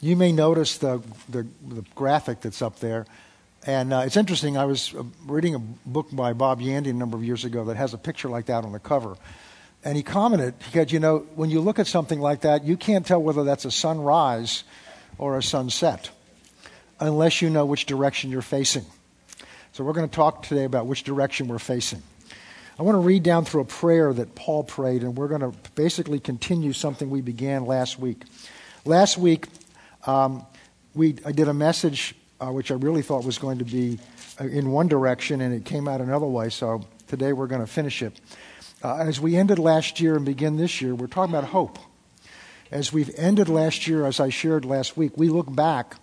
you may notice the, the, the graphic that's up there. And uh, it's interesting. I was uh, reading a book by Bob Yandian a number of years ago that has a picture like that on the cover. And he commented, he said, you know, when you look at something like that, you can't tell whether that's a sunrise or a sunset unless you know which direction you're facing. So we're going to talk today about which direction we're facing. I want to read down through a prayer that Paul prayed, and we're going to basically continue something we began last week. Last week, um, we, I did a message uh, which I really thought was going to be uh, in one direction, and it came out another way, so today we're going to finish it. Uh, as we ended last year and begin this year, we're talking about hope. As we've ended last year, as I shared last week, we look back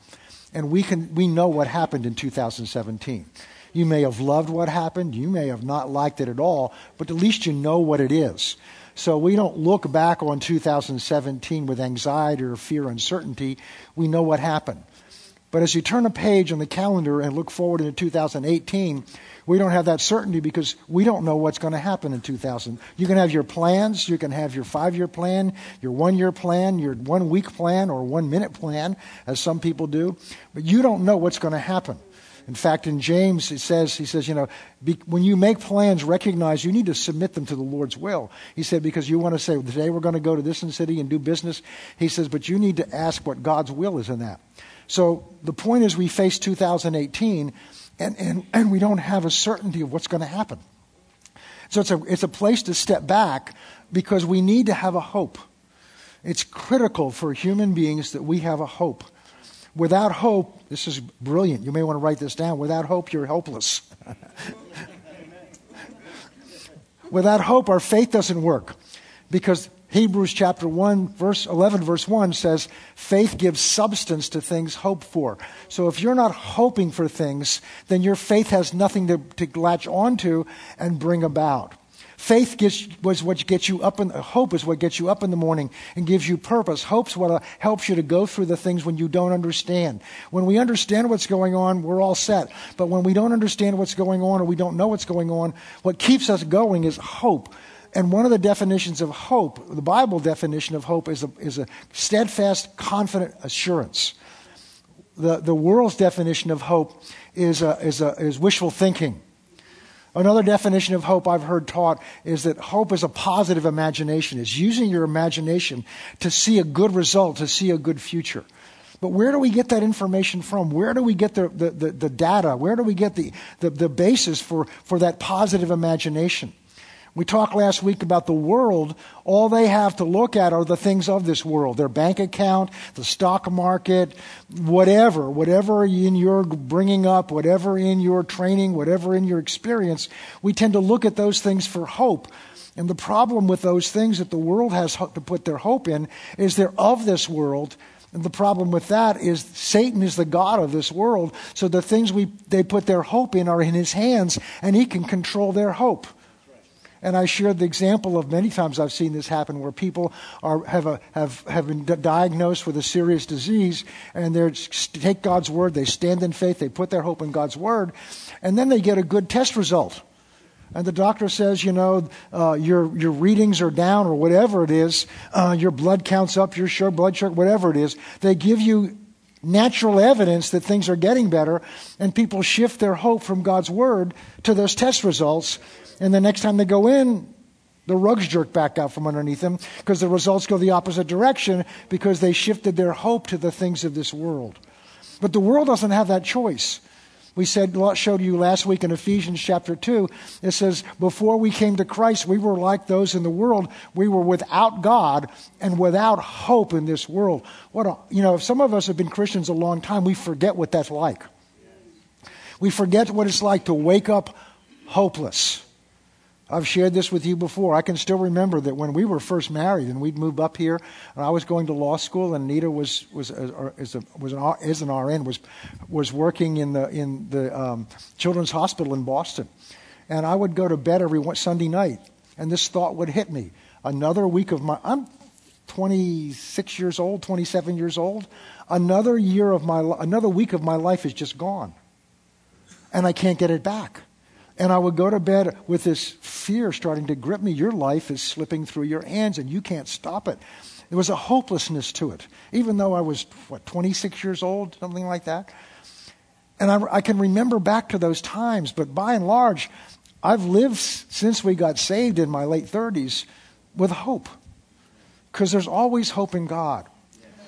and we, can, we know what happened in 2017. You may have loved what happened, you may have not liked it at all, but at least you know what it is. So we don't look back on 2017 with anxiety or fear, uncertainty. We know what happened. But as you turn a page on the calendar and look forward into 2018, we don't have that certainty because we don't know what's going to happen in 2000. You can have your plans, you can have your five year plan, your one year plan, your one week plan, or one minute plan, as some people do, but you don't know what's going to happen. In fact, in James, it says, he says, you know, be, when you make plans, recognize you need to submit them to the Lord's will. He said, because you want to say, today we're going to go to this city and do business. He says, but you need to ask what God's will is in that. So the point is, we face 2018 and, and, and we don't have a certainty of what's going to happen. So it's a, it's a place to step back because we need to have a hope. It's critical for human beings that we have a hope. Without hope, this is brilliant. You may want to write this down. Without hope, you're helpless. Without hope, our faith doesn't work because Hebrews chapter 1, verse 11, verse 1 says, faith gives substance to things hoped for. So if you're not hoping for things, then your faith has nothing to, to latch onto and bring about. Faith gets, was what gets you up in, hope is what gets you up in the morning and gives you purpose. Hope's what uh, helps you to go through the things when you don't understand. When we understand what's going on, we're all set. But when we don't understand what's going on or we don't know what's going on, what keeps us going is hope. And one of the definitions of hope, the Bible definition of hope, is a, is a steadfast, confident assurance. The, the world's definition of hope is, a, is, a, is wishful thinking. Another definition of hope I've heard taught is that hope is a positive imagination. It's using your imagination to see a good result, to see a good future. But where do we get that information from? Where do we get the, the, the, the data? Where do we get the, the, the basis for, for that positive imagination? We talked last week about the world. All they have to look at are the things of this world their bank account, the stock market, whatever, whatever in your bringing up, whatever in your training, whatever in your experience. We tend to look at those things for hope. And the problem with those things that the world has to put their hope in is they're of this world. And the problem with that is Satan is the God of this world. So the things we, they put their hope in are in his hands, and he can control their hope. And I shared the example of many times I've seen this happen where people are, have, a, have, have been diagnosed with a serious disease and they take God's word, they stand in faith, they put their hope in God's word, and then they get a good test result. And the doctor says, you know, uh, your, your readings are down or whatever it is, uh, your blood counts up, your sugar, blood sugar, whatever it is. They give you natural evidence that things are getting better, and people shift their hope from God's word to those test results and the next time they go in, the rugs jerk back out from underneath them because the results go the opposite direction because they shifted their hope to the things of this world. But the world doesn't have that choice. We said, showed you last week in Ephesians chapter 2, it says, Before we came to Christ, we were like those in the world. We were without God and without hope in this world. What a, you know, if some of us have been Christians a long time, we forget what that's like. We forget what it's like to wake up hopeless. I've shared this with you before. I can still remember that when we were first married and we'd moved up here, and I was going to law school, and Nita was was is, a, was an is an RN was was working in the in the um, Children's Hospital in Boston, and I would go to bed every Sunday night, and this thought would hit me: another week of my I'm 26 years old, 27 years old, another year of my another week of my life is just gone, and I can't get it back. And I would go to bed with this fear starting to grip me. Your life is slipping through your hands and you can't stop it. There was a hopelessness to it, even though I was, what, 26 years old, something like that. And I, I can remember back to those times, but by and large, I've lived since we got saved in my late 30s with hope because there's always hope in God.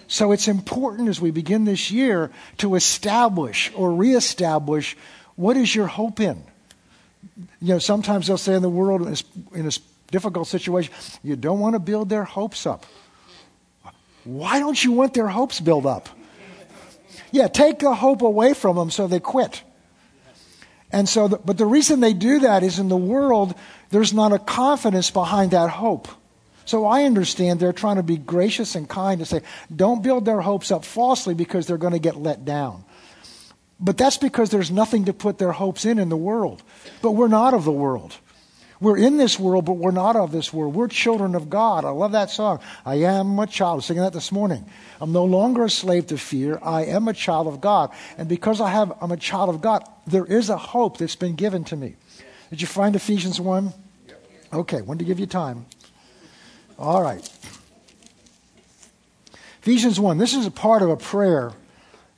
So it's important as we begin this year to establish or reestablish what is your hope in. You know, sometimes they'll say in the world in a, in a difficult situation, you don't want to build their hopes up. Why don't you want their hopes built up? Yeah, take the hope away from them so they quit. And so, the, but the reason they do that is in the world, there's not a confidence behind that hope. So I understand they're trying to be gracious and kind to say, don't build their hopes up falsely because they're going to get let down. But that's because there's nothing to put their hopes in in the world. But we're not of the world. We're in this world, but we're not of this world. We're children of God. I love that song. I am a child. I was singing that this morning. I'm no longer a slave to fear. I am a child of God. And because I have, I'm a child of God, there is a hope that's been given to me. Did you find Ephesians 1? Okay, wanted to give you time. All right. Ephesians 1. This is a part of a prayer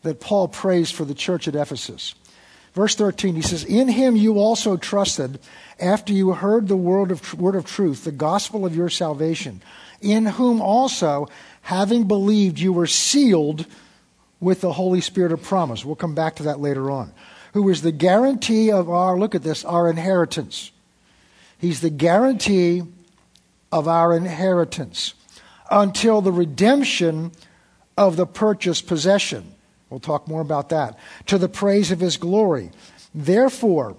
that Paul prays for the church at Ephesus. Verse 13, he says, In him you also trusted after you heard the word of, word of truth, the gospel of your salvation, in whom also, having believed, you were sealed with the Holy Spirit of promise. We'll come back to that later on. Who is the guarantee of our, look at this, our inheritance. He's the guarantee of our inheritance until the redemption of the purchased possession. We'll talk more about that. To the praise of his glory. Therefore,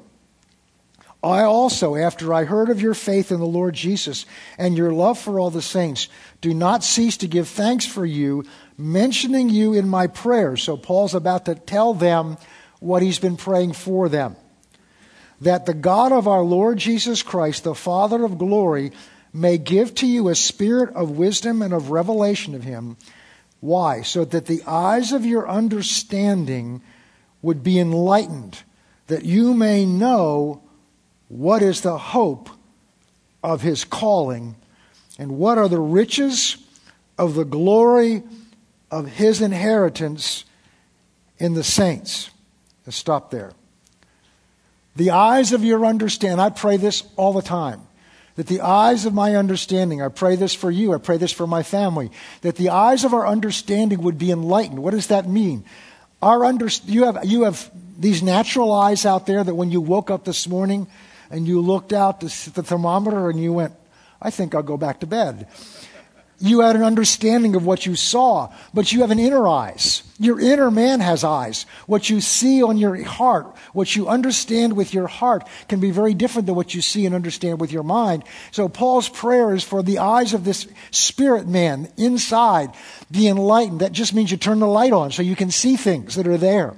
I also, after I heard of your faith in the Lord Jesus and your love for all the saints, do not cease to give thanks for you, mentioning you in my prayers. So Paul's about to tell them what he's been praying for them. That the God of our Lord Jesus Christ, the Father of glory, may give to you a spirit of wisdom and of revelation of him. Why? So that the eyes of your understanding would be enlightened, that you may know what is the hope of his calling and what are the riches of the glory of his inheritance in the saints. Let's stop there. The eyes of your understanding, I pray this all the time that the eyes of my understanding, I pray this for you, I pray this for my family, that the eyes of our understanding would be enlightened. What does that mean? Our under, you, have, you have these natural eyes out there that when you woke up this morning and you looked out the thermometer and you went, I think I'll go back to bed. You had an understanding of what you saw, but you have an inner eyes. Your inner man has eyes. What you see on your heart, what you understand with your heart can be very different than what you see and understand with your mind. So Paul's prayer is for the eyes of this spirit man inside be enlightened. That just means you turn the light on so you can see things that are there.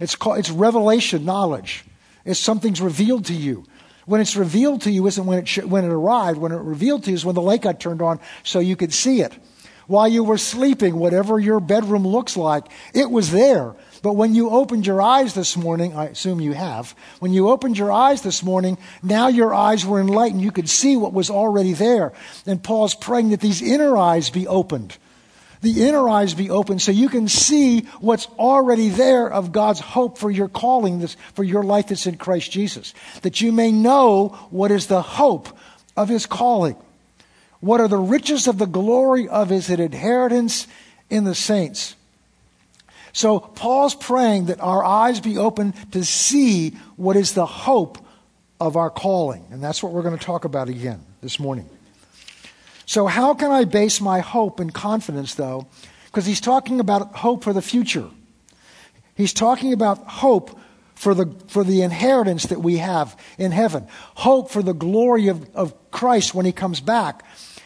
It's called, it's revelation knowledge. It's something's revealed to you. When it's revealed to you isn't when it, sh- when it arrived. When it revealed to you is when the light got turned on so you could see it. While you were sleeping, whatever your bedroom looks like, it was there. But when you opened your eyes this morning, I assume you have, when you opened your eyes this morning, now your eyes were enlightened. You could see what was already there. And Paul's praying that these inner eyes be opened the inner eyes be open so you can see what's already there of God's hope for your calling, this, for your life that's in Christ Jesus. That you may know what is the hope of his calling. What are the riches of the glory of his inheritance in the saints? So Paul's praying that our eyes be open to see what is the hope of our calling. And that's what we're going to talk about again this morning. So, how can I base my hope and confidence, though? Because he's talking about hope for the future. He's talking about hope for the, for the inheritance that we have in heaven, hope for the glory of, of Christ when he comes back.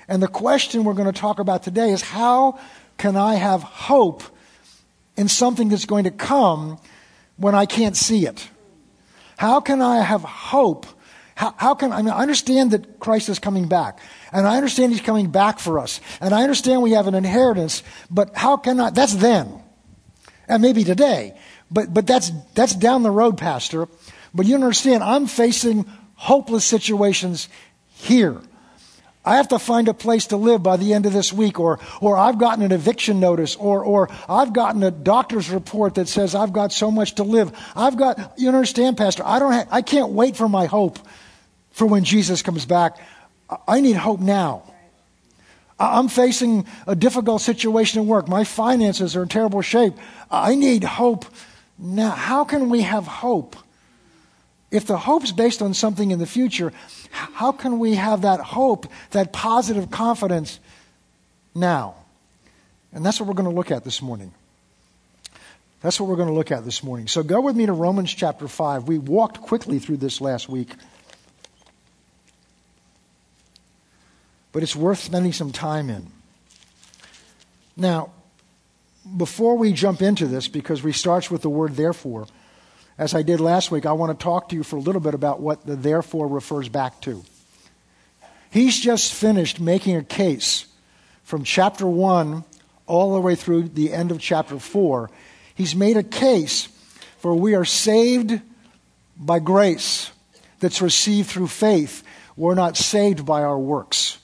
And the question we're going to talk about today is how can I have hope in something that's going to come when I can't see it? How can I have hope? How, how can I, mean, I understand that Christ is coming back. And I understand he's coming back for us. And I understand we have an inheritance, but how can I? That's then. And maybe today. But, but that's, that's down the road, Pastor. But you understand, I'm facing hopeless situations here. I have to find a place to live by the end of this week, or, or I've gotten an eviction notice, or, or I've gotten a doctor's report that says I've got so much to live. I've got, you understand, Pastor, I, don't ha- I can't wait for my hope for when Jesus comes back. I need hope now. I'm facing a difficult situation at work. My finances are in terrible shape. I need hope now. How can we have hope? If the hope's based on something in the future, how can we have that hope, that positive confidence now? And that's what we're going to look at this morning. That's what we're going to look at this morning. So go with me to Romans chapter 5. We walked quickly through this last week. But it's worth spending some time in. Now, before we jump into this, because we starts with the word therefore, as I did last week, I want to talk to you for a little bit about what the therefore refers back to. He's just finished making a case from chapter 1 all the way through the end of chapter 4. He's made a case for we are saved by grace that's received through faith. We're not saved by our works.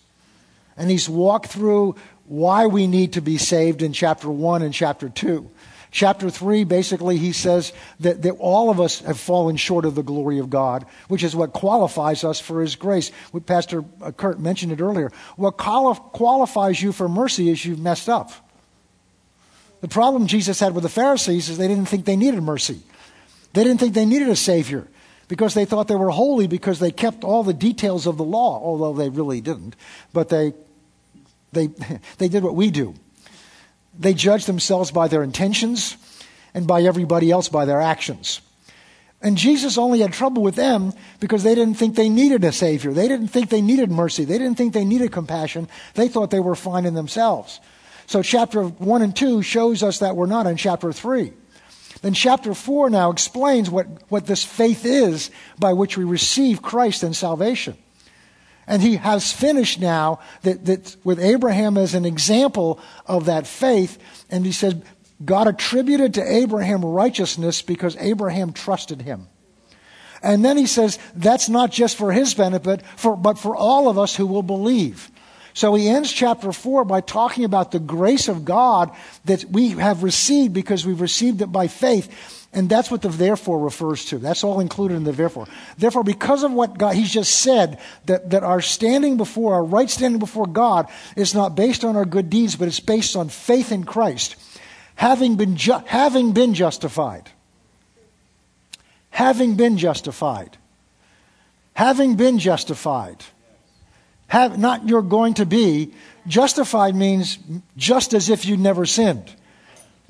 And he's walked through why we need to be saved in chapter 1 and chapter 2. Chapter 3, basically, he says that, that all of us have fallen short of the glory of God, which is what qualifies us for his grace. Pastor uh, Kurt mentioned it earlier. What qualifies you for mercy is you've messed up. The problem Jesus had with the Pharisees is they didn't think they needed mercy. They didn't think they needed a Savior because they thought they were holy because they kept all the details of the law, although they really didn't. But they, they, they did what we do. They judge themselves by their intentions and by everybody else by their actions. And Jesus only had trouble with them because they didn't think they needed a Savior. They didn't think they needed mercy. They didn't think they needed compassion. They thought they were fine in themselves. So, chapter 1 and 2 shows us that we're not in chapter 3. Then, chapter 4 now explains what, what this faith is by which we receive Christ and salvation. And he has finished now that, that with Abraham as an example of that faith. And he says, God attributed to Abraham righteousness because Abraham trusted him. And then he says, that's not just for his benefit, for, but for all of us who will believe. So he ends chapter 4 by talking about the grace of God that we have received because we've received it by faith. And that's what the therefore refers to. That's all included in the therefore. Therefore, because of what God, He's just said, that, that our standing before, our right standing before God is not based on our good deeds, but it's based on faith in Christ. Having been, ju- having been justified. Having been justified. Having been justified. Have, not you're going to be. Justified means just as if you never sinned.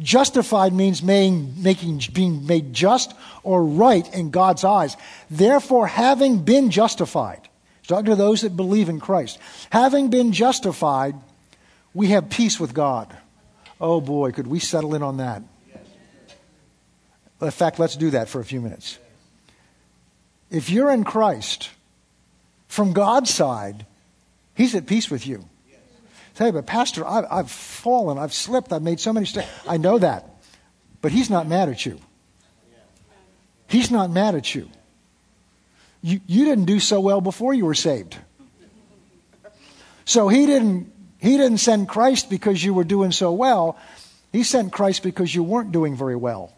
Justified means making, making, being made just or right in God's eyes. Therefore, having been justified, talking to those that believe in Christ, having been justified, we have peace with God. Oh boy, could we settle in on that? In fact, let's do that for a few minutes. If you're in Christ, from God's side, He's at peace with you. Say, but Pastor, I've, I've fallen, I've slipped, I've made so many mistakes. I know that. But He's not mad at you. He's not mad at you. You, you didn't do so well before you were saved. So he didn't, he didn't send Christ because you were doing so well. He sent Christ because you weren't doing very well.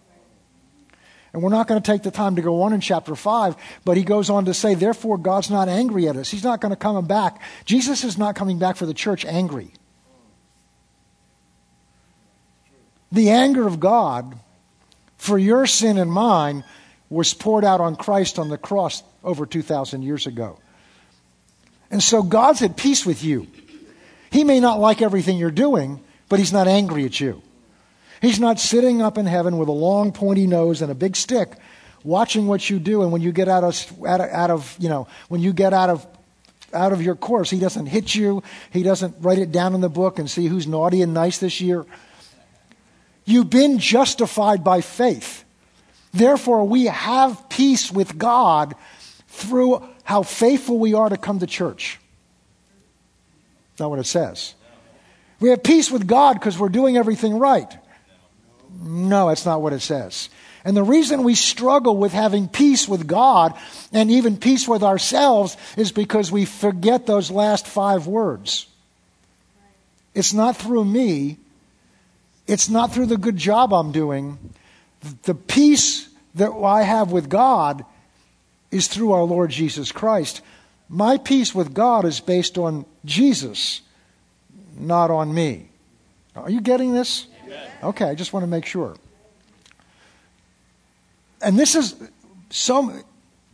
And we're not going to take the time to go on in chapter 5, but he goes on to say, therefore, God's not angry at us. He's not going to come back. Jesus is not coming back for the church angry. The anger of God for your sin and mine was poured out on Christ on the cross over 2,000 years ago. And so God's at peace with you. He may not like everything you're doing, but He's not angry at you. He's not sitting up in heaven with a long pointy nose and a big stick watching what you do. And when you get out of, out of, out of you know when you get out of out of your course he doesn't hit you. He doesn't write it down in the book and see who's naughty and nice this year. You've been justified by faith. Therefore we have peace with god through how faithful we are to come to church. Not what it says. We have peace with god because we're doing everything right No, that's not what it says. And the reason we struggle with having peace with God and even peace with ourselves is because we forget those last five words. It's not through me. It's not through the good job I'm doing. The peace that I have with God is through our Lord Jesus Christ. My peace with God is based on Jesus, not on me. Are you getting this? Okay, I just want to make sure. And this is so,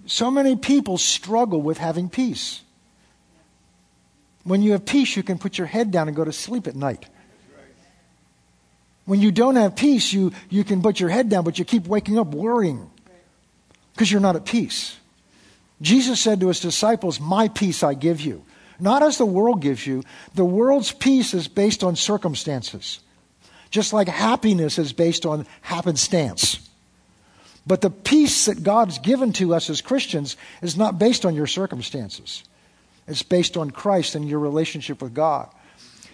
so many people struggle with having peace. When you have peace, you can put your head down and go to sleep at night. When you don't have peace, you, you can put your head down, but you keep waking up worrying because you're not at peace. Jesus said to his disciples, My peace I give you. Not as the world gives you. The world's peace is based on circumstances, just like happiness is based on happenstance. But the peace that God's given to us as Christians is not based on your circumstances. It's based on Christ and your relationship with God.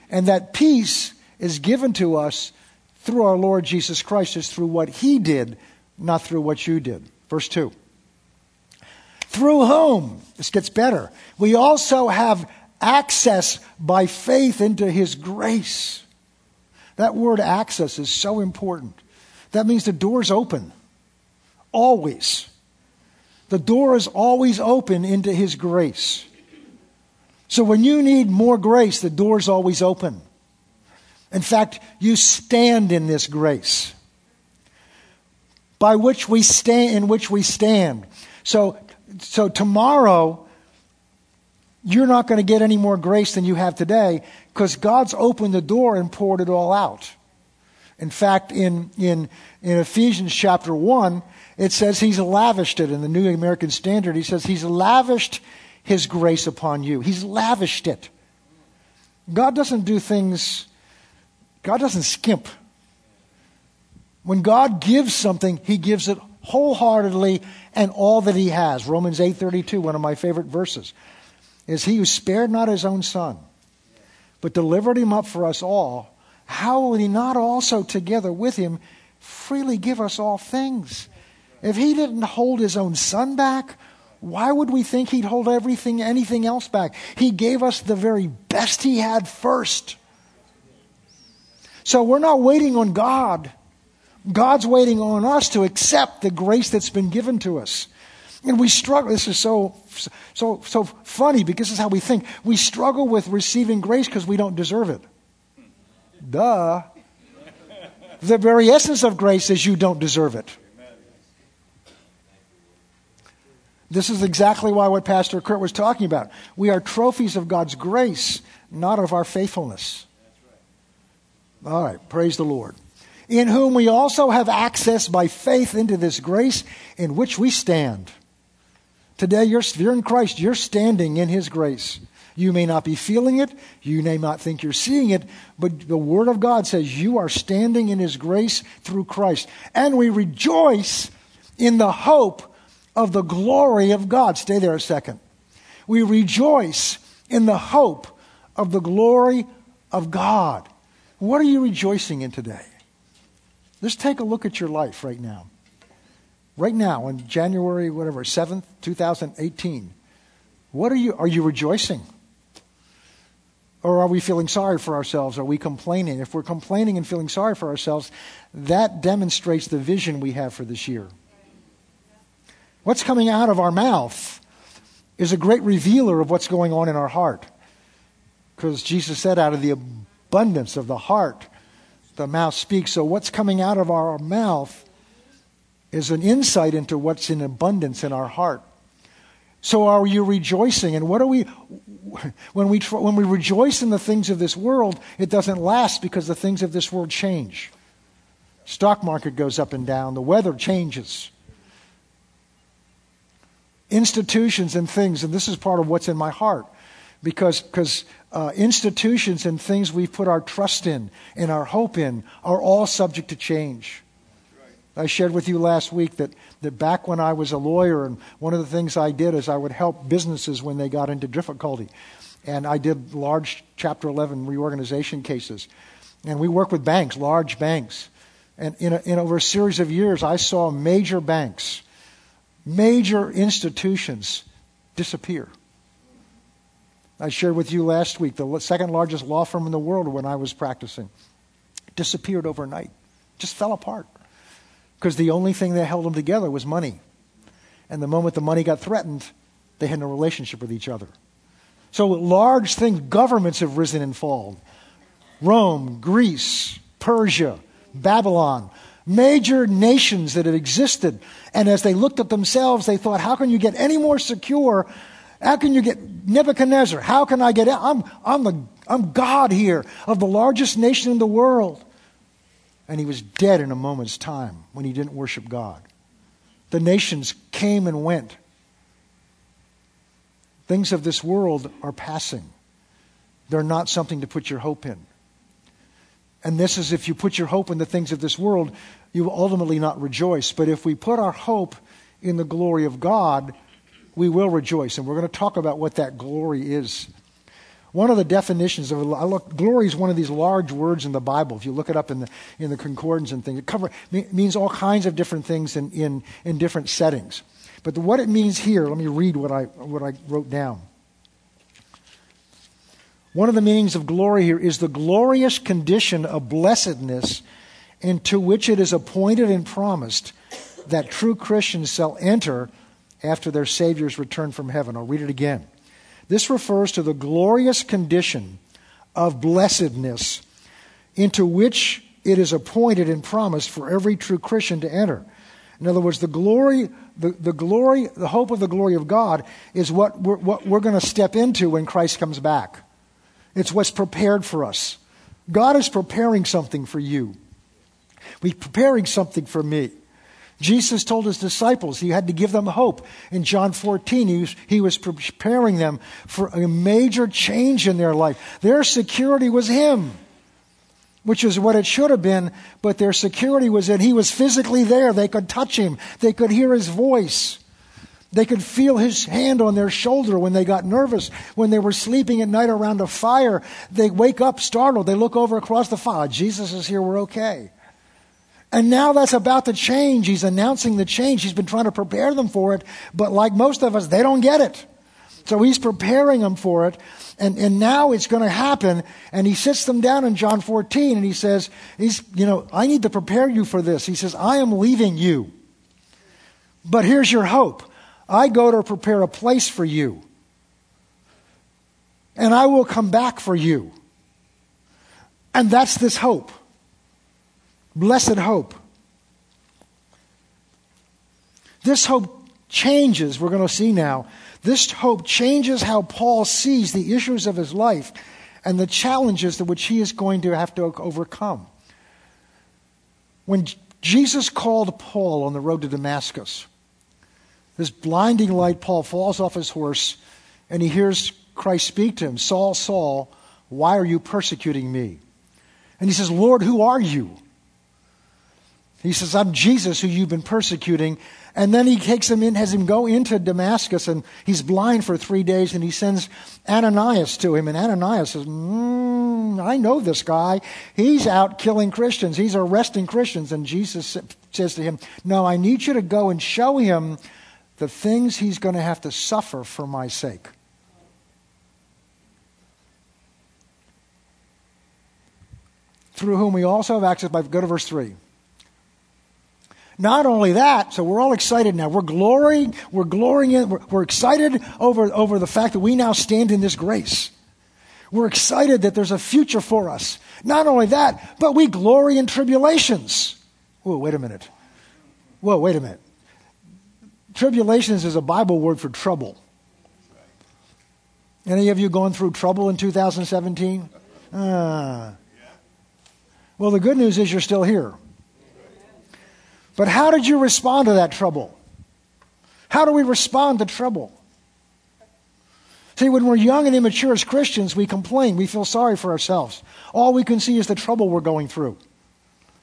And that peace is given to us through our Lord Jesus Christ, is through what He did, not through what you did. Verse 2. Through whom, this gets better, we also have access by faith into His grace. That word access is so important. That means the door's open. Always. The door is always open into His grace. So when you need more grace, the door's always open. In fact, you stand in this grace by which we stand in which we stand. So so tomorrow you're not going to get any more grace than you have today because God's opened the door and poured it all out. In fact, in, in, in Ephesians chapter 1, it says he's lavished it in the New American Standard. He says he's lavished his grace upon you. He's lavished it. God doesn't do things, God doesn't skimp. When God gives something, he gives it wholeheartedly and all that he has. Romans 8:32, one of my favorite verses, is he who spared not his own son, but delivered him up for us all, how will he not also together with him freely give us all things? If he didn't hold his own son back, why would we think he'd hold everything, anything else back? He gave us the very best he had first. So we're not waiting on God. God's waiting on us to accept the grace that's been given to us. And we struggle. This is so, so, so funny because this is how we think. We struggle with receiving grace because we don't deserve it. Duh. The very essence of grace is you don't deserve it. This is exactly why what Pastor Kurt was talking about. We are trophies of God's grace, not of our faithfulness. All right, praise the Lord. In whom we also have access by faith into this grace in which we stand. Today, you're, you're in Christ, you're standing in His grace. You may not be feeling it, you may not think you're seeing it, but the Word of God says you are standing in His grace through Christ. And we rejoice in the hope of the glory of God. Stay there a second. We rejoice in the hope of the glory of God. What are you rejoicing in today? Let's take a look at your life right now. Right now, on January, whatever, 7th, 2018. What are you, are you rejoicing? Or are we feeling sorry for ourselves? Are we complaining? If we're complaining and feeling sorry for ourselves, that demonstrates the vision we have for this year. What's coming out of our mouth is a great revealer of what's going on in our heart. Because Jesus said, out of the abundance of the heart, the mouth speaks. So, what's coming out of our mouth is an insight into what's in abundance in our heart. So, are you rejoicing? And what are we, when we, when we rejoice in the things of this world, it doesn't last because the things of this world change. Stock market goes up and down, the weather changes institutions and things, and this is part of what's in my heart, because because uh, institutions and things we've put our trust in and our hope in are all subject to change. I shared with you last week that, that back when I was a lawyer, and one of the things I did is I would help businesses when they got into difficulty. And I did large Chapter 11 reorganization cases. And we work with banks, large banks. And in, a, in over a series of years, I saw major banks, major institutions disappear. I shared with you last week the second largest law firm in the world when I was practicing disappeared overnight, just fell apart because the only thing that held them together was money. And the moment the money got threatened, they had no relationship with each other. So large things, governments have risen and fallen. Rome, Greece, Persia, Babylon, major nations that have existed. And as they looked at themselves, they thought, how can you get any more secure? How can you get Nebuchadnezzar? How can I get I'm, I'm, the, I'm God here of the largest nation in the world. And he was dead in a moment's time when he didn't worship God. The nations came and went. Things of this world are passing. They're not something to put your hope in. And this is if you put your hope in the things of this world, you will ultimately not rejoice. But if we put our hope in the glory of God, we will rejoice. And we're going to talk about what that glory is. One of the definitions of look, glory is one of these large words in the Bible. If you look it up in the, in the concordance and things, it cover, means all kinds of different things in, in, in different settings. But the, what it means here, let me read what I, what I wrote down. One of the meanings of glory here is the glorious condition of blessedness into which it is appointed and promised that true Christians shall enter after their Savior's return from heaven. I'll read it again. This refers to the glorious condition of blessedness into which it is appointed and promised for every true Christian to enter. In other words, the glory, the, the glory, the hope of the glory of God is what we're, what we're going to step into when Christ comes back. It's what's prepared for us. God is preparing something for you. He's preparing something for me. Jesus told his disciples he had to give them hope. In John 14, he was, he was preparing them for a major change in their life. Their security was him, which is what it should have been, but their security was that he was physically there. They could touch him, they could hear his voice. They could feel his hand on their shoulder when they got nervous. When they were sleeping at night around a fire, they wake up startled. They look over across the fire. Jesus is here, we're okay. And now that's about to change. He's announcing the change. He's been trying to prepare them for it, but like most of us, they don't get it. So he's preparing them for it, and, and now it's going to happen. And he sits them down in John 14 and he says, he's, you know, I need to prepare you for this. He says, I am leaving you. But here's your hope. I go to prepare a place for you. And I will come back for you. And that's this hope. Blessed hope. This hope changes, we're going to see now. This hope changes how Paul sees the issues of his life and the challenges to which he is going to have to overcome. When Jesus called Paul on the road to Damascus, this blinding light, Paul falls off his horse and he hears Christ speak to him Saul, Saul, why are you persecuting me? And he says, Lord, who are you? He says, I'm Jesus who you've been persecuting. And then he takes him in, has him go into Damascus, and he's blind for three days, and he sends Ananias to him. And Ananias says, mm, I know this guy. He's out killing Christians, he's arresting Christians. And Jesus says to him, No, I need you to go and show him the things he's going to have to suffer for my sake. Through whom we also have access by, go to verse 3. Not only that, so we're all excited now. We're glorying, we're glorying in, we're, we're excited over, over the fact that we now stand in this grace. We're excited that there's a future for us. Not only that, but we glory in tribulations. Whoa, wait a minute. Whoa, wait a minute. Tribulations is a Bible word for trouble. Any of you going through trouble in 2017? Ah. Well, the good news is you're still here. But how did you respond to that trouble? How do we respond to trouble? See, when we're young and immature as Christians, we complain. We feel sorry for ourselves. All we can see is the trouble we're going through.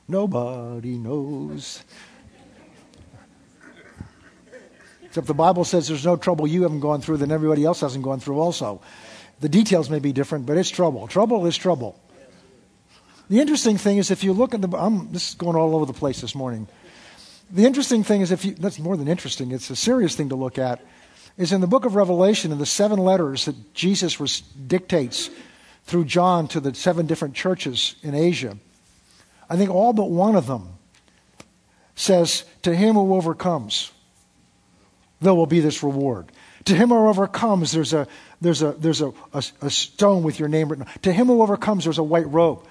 Nobody knows. Except the Bible says there's no trouble you haven't gone through that everybody else hasn't gone through also. The details may be different, but it's trouble. Trouble is trouble. The interesting thing is if you look at the, I'm, this is going all over the place this morning. The interesting thing is if you, that's more than interesting, it's a serious thing to look at, is in the book of Revelation, in the seven letters that Jesus was, dictates through John to the seven different churches in Asia, I think all but one of them says, To him who overcomes, there will be this reward. To him who overcomes, there's a, there's a, there's a, a, a stone with your name written. To him who overcomes, there's a white robe.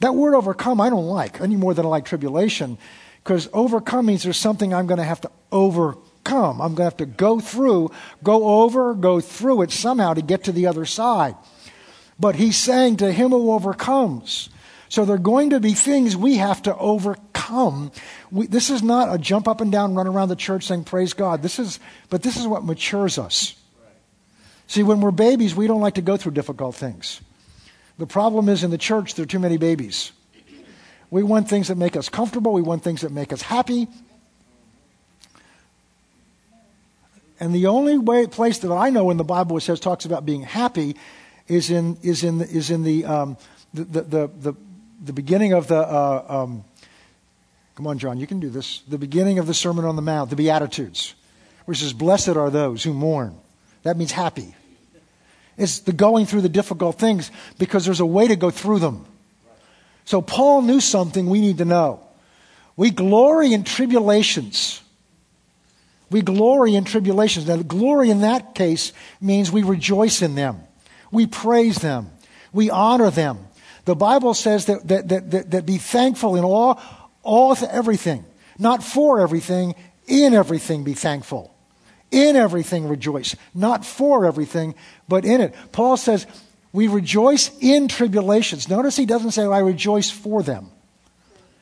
That word overcome, I don't like any more than I like tribulation, because overcome means there's something I'm going to have to overcome. I'm going to have to go through, go over, go through it somehow to get to the other side. But he's saying to him who overcomes. So there are going to be things we have to overcome. We, this is not a jump up and down, run around the church saying, Praise God. This is, but this is what matures us. See, when we're babies, we don't like to go through difficult things. The problem is in the church, there are too many babies. We want things that make us comfortable, we want things that make us happy. And the only way, place that I know in the Bible which says talks about being happy is in, is in, the, is in the, um, the, the, the, the, beginning of the, uh, um, come on, John, you can do this. The beginning of the Sermon on the Mount, the Beatitudes, which says, Blessed are those who mourn. That means happy. It's the going through the difficult things because there's a way to go through them. So Paul knew something we need to know. We glory in tribulations. We glory in tribulations. Now, glory in that case means we rejoice in them. We praise them. We honor them. The Bible says that, that, that, that, that be thankful in all, all everything. Not for everything, in everything be thankful. In everything rejoice. Not for everything, but in it. Paul says, we rejoice in tribulations. Notice he doesn't say, I rejoice for them.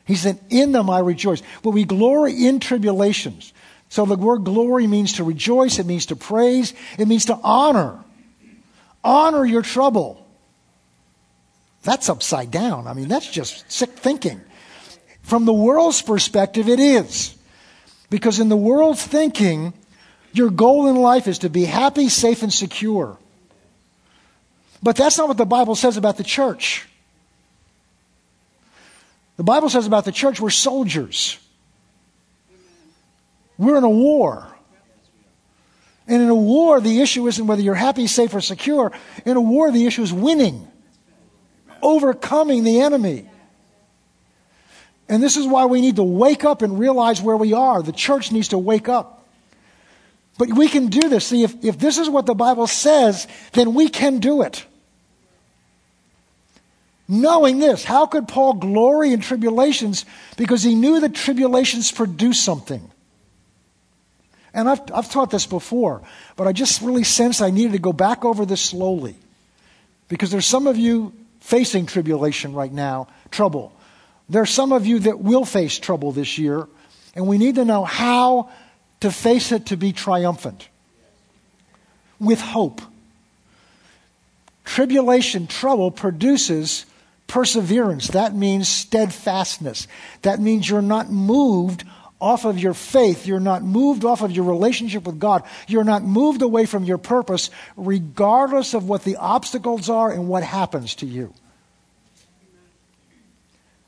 He said, In them I rejoice. But we glory in tribulations. So the word glory means to rejoice, it means to praise, it means to honor. Honor your trouble. That's upside down. I mean, that's just sick thinking. From the world's perspective, it is. Because in the world's thinking, your goal in life is to be happy, safe, and secure. But that's not what the Bible says about the church. The Bible says about the church, we're soldiers. We're in a war. And in a war, the issue isn't whether you're happy, safe, or secure. In a war, the issue is winning, overcoming the enemy. And this is why we need to wake up and realize where we are. The church needs to wake up. But we can do this. See, if, if this is what the Bible says, then we can do it. Knowing this, how could Paul glory in tribulations? Because he knew that tribulations produce something. And I've, I've taught this before, but I just really sensed I needed to go back over this slowly. Because there's some of you facing tribulation right now, trouble. There are some of you that will face trouble this year, and we need to know how to face it to be triumphant with hope. Tribulation, trouble produces perseverance. That means steadfastness. That means you're not moved off of your faith. You're not moved off of your relationship with God. You're not moved away from your purpose, regardless of what the obstacles are and what happens to you.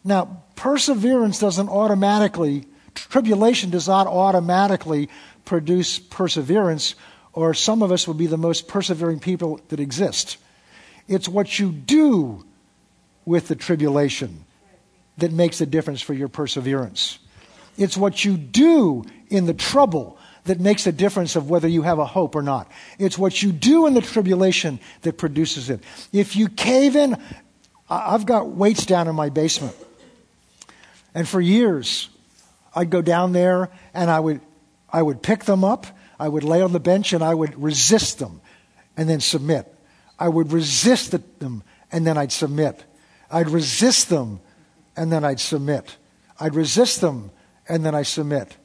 Now, perseverance doesn't automatically tribulation does not automatically produce perseverance, or some of us will be the most persevering people that exist. It's what you do with the tribulation that makes a difference for your perseverance. It's what you do in the trouble that makes a difference of whether you have a hope or not. It's what you do in the tribulation that produces it. If you cave in, I've got weights down in my basement. And for years, I'd go down there and I would, I would pick them up, I would lay on the bench and I would resist them and then submit. I would resist them and then I'd submit. I'd resist them and then I'd submit. I'd resist them and then I submit.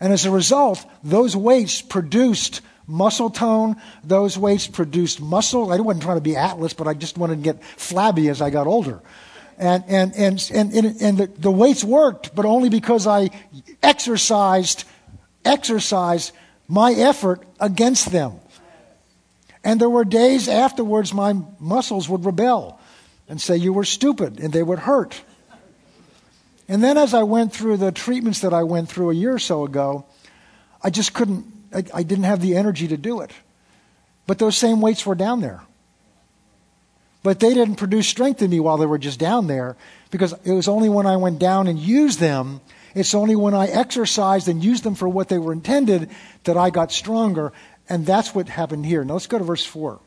And as a result, those weights produced muscle tone. Those weights produced muscle. I wasn't trying to be Atlas, but I just wanted to get flabby as I got older. And, and, and, and, and, the, the weights worked, but only because I exercised, exercised my effort against them. And there were days afterwards my muscles would rebel. and say you were stupid, and they would hurt. And then as I went through the treatments that I went through a year or so ago, I just couldn't, I, I didn't have the energy to do it. But those same weights were down there. But they didn't produce strength in me while they were just down there because it was only when I went down and used them, it's only when I exercised and used them for what they were intended that I got stronger. And that's what happened here. Now let's go to verse 4.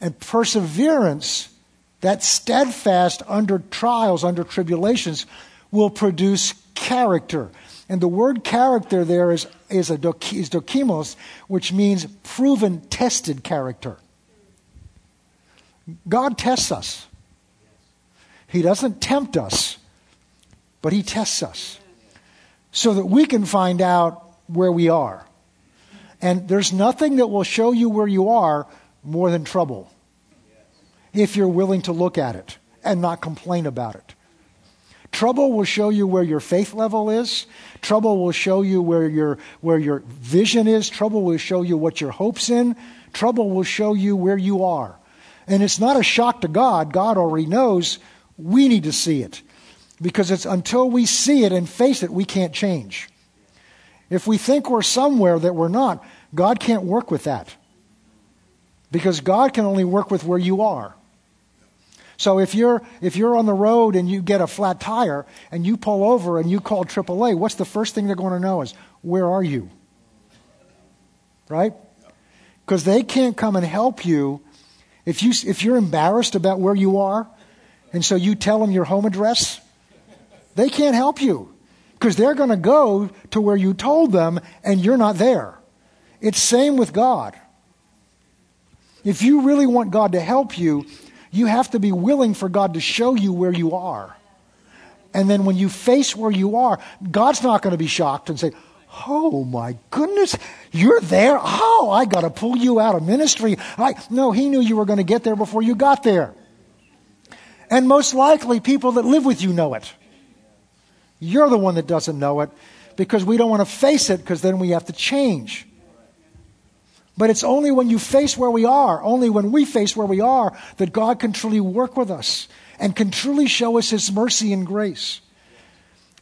And perseverance, that steadfast under trials, under tribulations, will produce character. And the word character there is, is, a is dokimos, which means proven, tested character. God tests us. He doesn't tempt us, but He tests us so that we can find out where we are. And there's nothing that will show you where you are more than trouble if you're willing to look at it and not complain about it. Trouble will show you where your faith level is. Trouble will show you where your, where your vision is. Trouble will show you what your hope's in. Trouble will show you where you are. And it's not a shock to God. God already knows we need to see it. Because it's until we see it and face it, we can't change. If we think we're somewhere that we're not, God can't work with that. Because God can only work with where you are. So if you're, if you're on the road and you get a flat tire and you pull over and you call AAA, what's the first thing they're going to know is, where are you? Right? Because they can't come and help you if, you, if you're embarrassed about where you are, and so you tell them your home address, they can't help you because they're going to go to where you told them and you're not there. It's same with God. If you really want God to help you, you have to be willing for God to show you where you are. And then when you face where you are, God's not going to be shocked and say, Oh my goodness, you're there? Oh, I got to pull you out of ministry. I, no, he knew you were going to get there before you got there. And most likely, people that live with you know it. You're the one that doesn't know it because we don't want to face it because then we have to change. But it's only when you face where we are, only when we face where we are, that God can truly work with us and can truly show us His mercy and grace.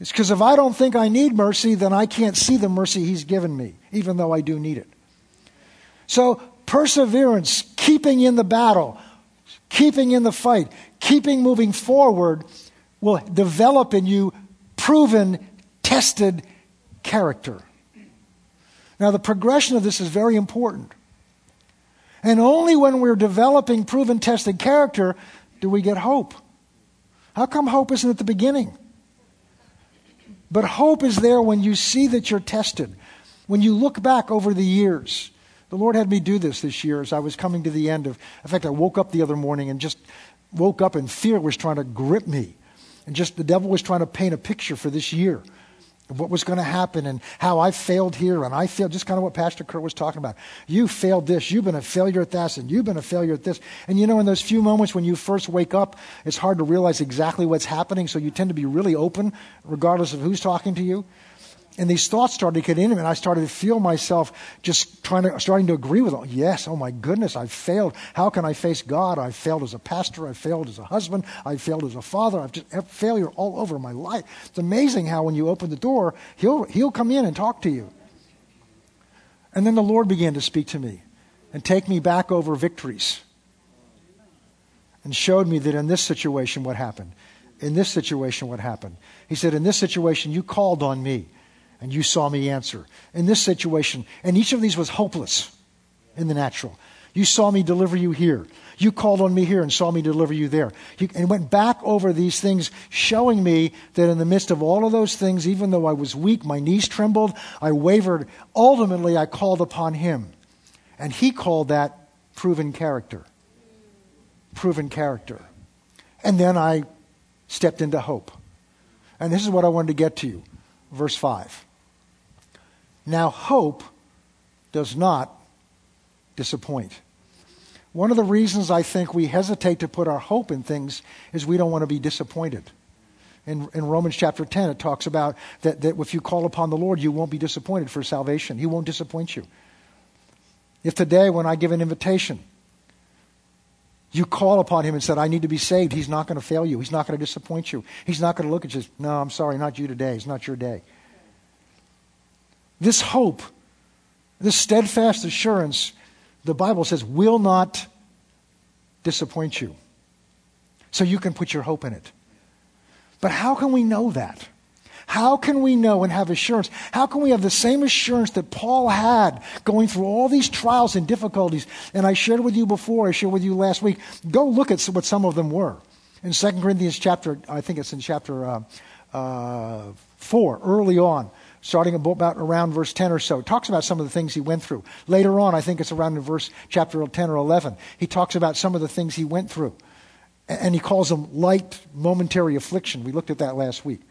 It's because if I don't think I need mercy, then I can't see the mercy He's given me, even though I do need it. So, perseverance, keeping in the battle, keeping in the fight, keeping moving forward will develop in you proven, tested character. Now, the progression of this is very important. And only when we're developing proven, tested character do we get hope. How come hope isn't at the beginning? But hope is there when you see that you're tested. When you look back over the years. The Lord had me do this this year as I was coming to the end of. In fact, I woke up the other morning and just woke up and fear was trying to grip me. And just the devil was trying to paint a picture for this year what was going to happen and how I failed here and I failed, just kind of what Pastor Kurt was talking about. You failed this, you've been a failure at this, and you've been a failure at this. And you know, in those few moments when you first wake up, it's hard to realize exactly what's happening, so you tend to be really open, regardless of who's talking to you. And these thoughts started to get into me, and I started to feel myself just trying to, starting to agree with them. Yes, oh my goodness, I've failed. How can I face God? I've failed as a pastor. I've failed as a husband. I've failed as a father. I've just had failure all over my life. It's amazing how when you open the door, he'll, he'll come in and talk to you. And then the Lord began to speak to me and take me back over victories and showed me that in this situation, what happened. In this situation, what happened. He said, In this situation, you called on me and you saw me answer. In this situation, and each of these was hopeless in the natural. You saw me deliver you here. You called on me here and saw me deliver you there. He, and went back over these things, showing me that in the midst of all of those things, even though I was weak, my knees trembled, I wavered, ultimately I called upon him. And he called that proven character. Proven character. And then I stepped into hope. And this is what I wanted to get to you. Verse 5. Now, hope does not disappoint. One of the reasons I think we hesitate to put our hope in things is we don't want to be disappointed. In, in Romans chapter 10, it talks about that, that if you call upon the Lord, you won't be disappointed for salvation. He won't disappoint you. If today, when I give an invitation, You call upon him and said, I need to be saved. He's not going to fail you. He's not going to disappoint you. He's not going to look at you and say, No, I'm sorry, not you today. It's not your day. This hope, this steadfast assurance, the Bible says, will not disappoint you. So you can put your hope in it. But how can we know that? How can we know and have assurance? How can we have the same assurance that Paul had going through all these trials and difficulties? And I shared with you before, I shared with you last week. Go look at what some of them were. In 2 Corinthians chapter, I think it's in chapter uh, uh, 4, early on, starting about around verse 10 or so, talks about some of the things he went through. Later on, I think it's around in verse chapter 10 or 11, he talks about some of the things he went through. And he calls them light, momentary affliction. We looked at that last week.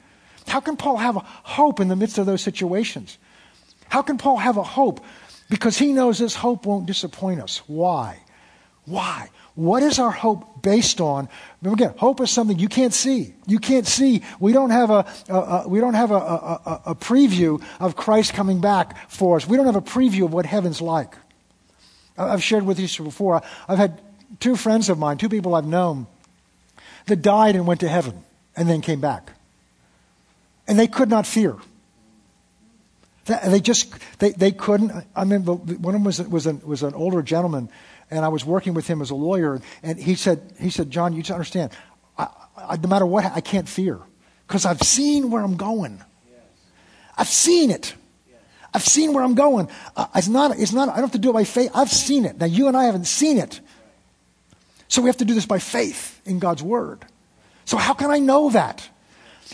How can Paul have a hope in the midst of those situations? How can Paul have a hope? Because he knows this hope won't disappoint us. Why? Why? What is our hope based on? Remember again, hope is something you can't see. You can't see. We don't have a, a, a we don't have a, a, a preview of Christ coming back for us. We don't have a preview of what heaven's like. I've shared with you before. I've had two friends of mine, two people I've known, that died and went to heaven and then came back and they could not fear. They just they, they couldn't. I mean, one of them was was an, was an older gentleman, and I was working with him as a lawyer, and he said he said John, you just understand, I, I, no matter what, I can't fear because I've seen where I'm going. I've seen it. I've seen where I'm going. Uh, it's not. It's not. I don't have to do it by faith. I've seen it. Now you and I haven't seen it, so we have to do this by faith in God's word. So how can I know that?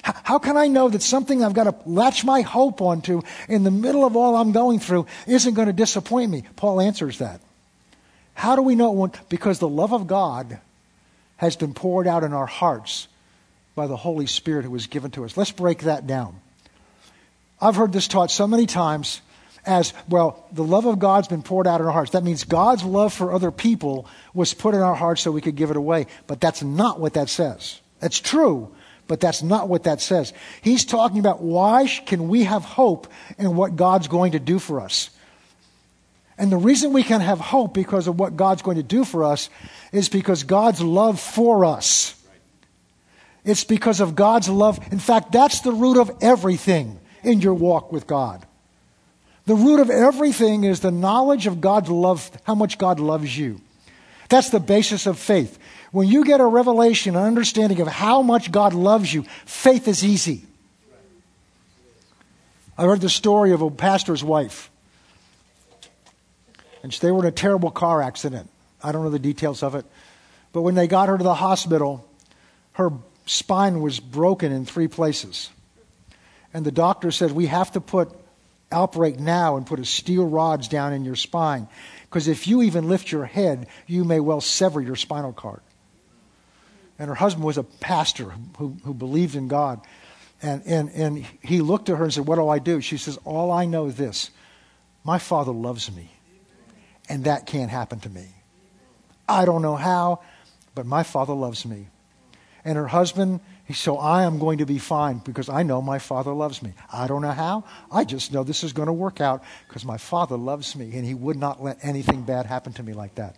How can I know that something I've got to latch my hope onto in the middle of all I'm going through isn't going to disappoint me? Paul answers that. How do we know? Because the love of God has been poured out in our hearts by the Holy Spirit who was given to us. Let's break that down. I've heard this taught so many times as well, the love of God's been poured out in our hearts. That means God's love for other people was put in our hearts so we could give it away. But that's not what that says. That's true, but that's not what that says. He's talking about why can we have hope in what God's going to do for us. And the reason we can have hope because of what God's going to do for us is because God's love for us. It's because of God's love. In fact, that's the root of everything in your walk with God. The root of everything is the knowledge of God's love, how much God loves you. That's the basis of faith. When you get a revelation, an understanding of how much God loves you, faith is easy. I heard the story of a pastor's wife. And they were in a terrible car accident. I don't know the details of it. But when they got her to the hospital, her spine was broken in three places. And the doctor said, We have to put outbreak now and put a steel rods down in your spine. Because if you even lift your head, you may well sever your spinal cord and her husband was a pastor who, who believed in God. And, and, and he looked at her and said, What do I do? She says, All I know is this my father loves me, and that can't happen to me. I don't know how, but my father loves me. And her husband, he, so I am going to be fine because I know my father loves me. I don't know how. I just know this is going to work out because my father loves me, and he would not let anything bad happen to me like that.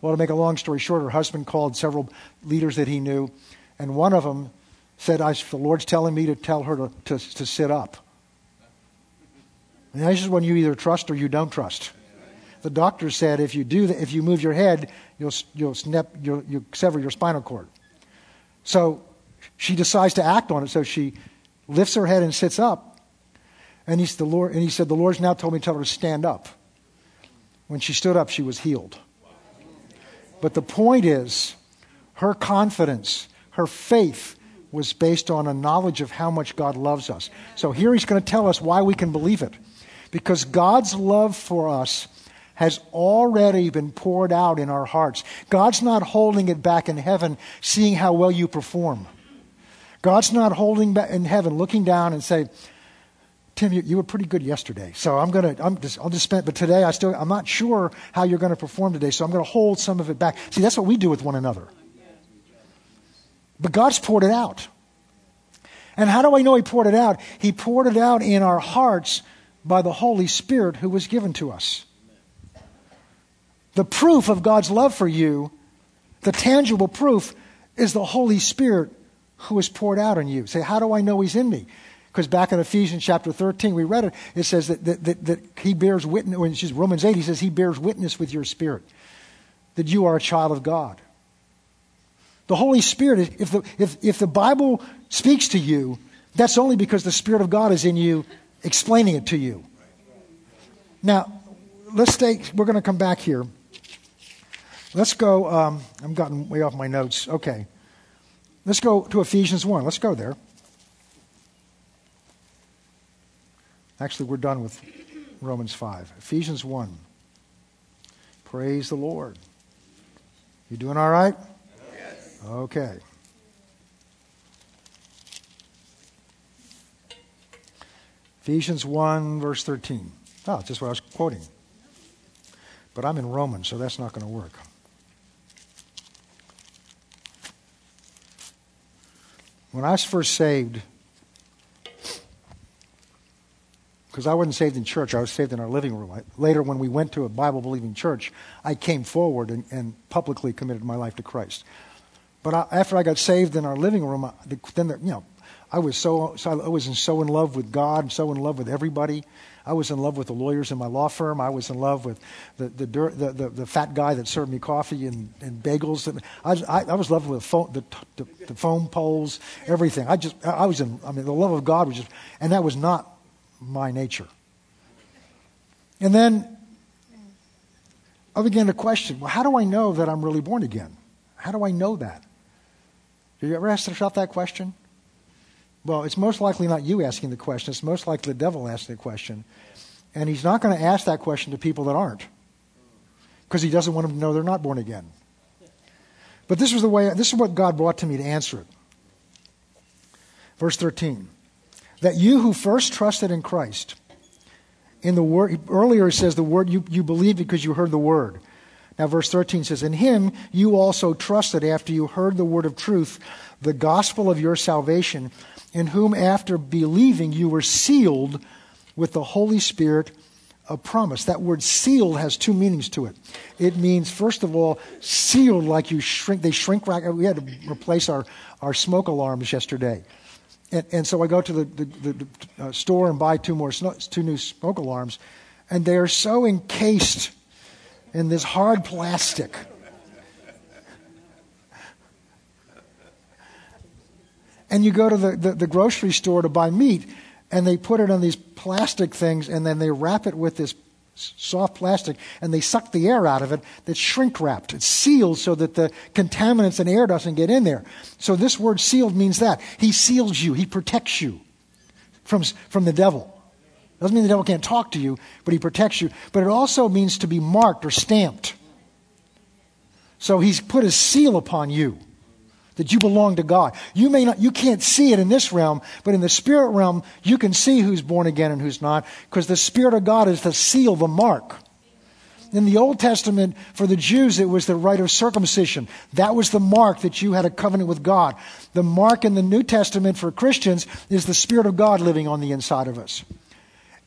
Well, to make a long story short, her husband called several leaders that he knew, and one of them said, The Lord's telling me to tell her to, to, to sit up. And this is when you either trust or you don't trust. The doctor said if you do that, if you move your head, you'll, you'll, snap, you'll, you'll sever your spinal cord. So she decides to act on it. So she lifts her head and sits up. And, he's the Lord, and he said, The Lord's now told me to tell her to stand up. When she stood up, she was healed. But the point is, her confidence, her faith was based on a knowledge of how much God loves us. So here he's going to tell us why we can believe it. Because God's love for us has already been poured out in our hearts. God's not holding it back in heaven, seeing how well you perform. God's not holding back in heaven, looking down and say, Tim, you, you, were pretty good yesterday. So I'm to, I'm just, I'll just spend, but today I still, I'm not sure how you're going to perform today. So I'm going to hold some of it back. See, that's what we do with one another. But God's poured it out. And how do I know He poured it out? He poured it out in our hearts by the Holy Spirit who was given to us. The proof of God's love for you, The tangible proof is the Holy Spirit who is poured out on you. Say, how do I know he's in me? Because back in Ephesians chapter 13, we read it, it says that, that, that, that he bears witness, when it's Romans 8, he says he bears witness with your spirit that you are a child of God. The Holy Spirit, if the, if, if the Bible speaks to you, that's only because the Spirit of God is in you explaining it to you. Now, let's stay, we're going to come back here. Let's go, um, I'm gotten way off my notes. Okay. Let's go to Ephesians 1. Let's go there. Actually, we're done with Romans 5. Ephesians 1. Praise the Lord. You doing all right? Yes. Okay. Ephesians 1, verse 13. Oh, just what I was quoting. But I'm in Romans, so that's not going to work. When I was first saved, because I wasn't saved in church, I was saved in our living room. Later, when we went to a Bible believing church, I came forward and, and, publicly committed my life to Christ. But I, after I got saved in our living room, I, then the, you know, I was so, so I was so in love with God, and so in love with everybody. I was in love with the lawyers in my law firm. I was in love with the the, the, the, the fat guy that served me coffee and, and bagels. I, I, I was in love with phone, the, the, the phone poles, everything. I just I was in. I mean, the love of God was just, and that was not my nature. And then I began to question well, how do I know that I'm really born again? How do I know that? Have you ever asked yourself that question? Well, it's most likely not you asking the question, it's most likely the devil asking the question. And he's not going to ask that question to people that aren't because he doesn't want them to know they're not born again. But this was the way, this is what God brought to me to answer it. Verse 13 that you who first trusted in Christ, in the word, earlier it says the word you, you believe because you heard the word. Now, verse 13 says, In him you also trusted after you heard the word of truth, the gospel of your salvation, in whom after believing you were sealed with the Holy Spirit of promise. That word sealed has two meanings to it. It means, first of all, sealed like you shrink, they shrink wrap. We had to replace our, our smoke alarms yesterday. And, and so I go to the, the, the uh, store and buy two more two new smoke alarms, and they are so encased in this hard plastic. And you go to the, the, the, grocery store to buy meat, and they put it on these plastic things, and then they wrap it with this soft plastic and they suck the air out of it that's shrink wrapped. It's sealed so that the contaminants and air doesn't get in there. So this word sealed means that. He seals you, he protects you from, from the devil. Doesn't mean the devil can't talk to you, but he protects you. But it also means to be marked or stamped. So he's put his seal upon you that you belong to God. You may not, you can't see it in this realm, but in the spirit realm, you can see who's born again and who's not, because the Spirit of God is the seal, the mark. In the Old Testament, for the Jews, it was the rite of circumcision. That was the mark that you had a covenant with God. The mark in the New Testament for Christians is the Spirit of God living on the inside of us.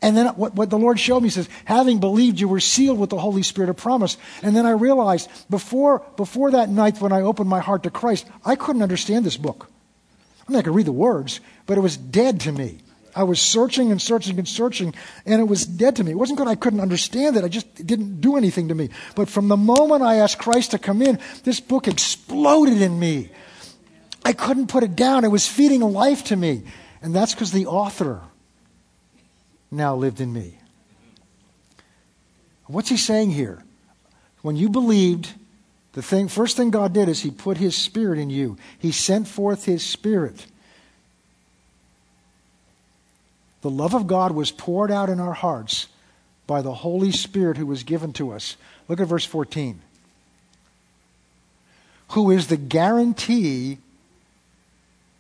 And then what, what the Lord showed me says, having believed you were sealed with the Holy Spirit of promise. And then I realized before, before that night when I opened my heart to Christ, I couldn't understand this book. I mean, I could read the words, but it was dead to me. I was searching and searching and searching, and it was dead to me. It wasn't because I couldn't understand it, I just didn't do anything to me. But from the moment I asked Christ to come in, this book exploded in me. I couldn't put it down. It was feeding life to me. And that's because the author now lived in me. What's he saying here? When you believed, the thing, first thing God did is he put his spirit in you. He sent forth his spirit. The love of God was poured out in our hearts by the Holy Spirit who was given to us. Look at verse 14. Who is the guarantee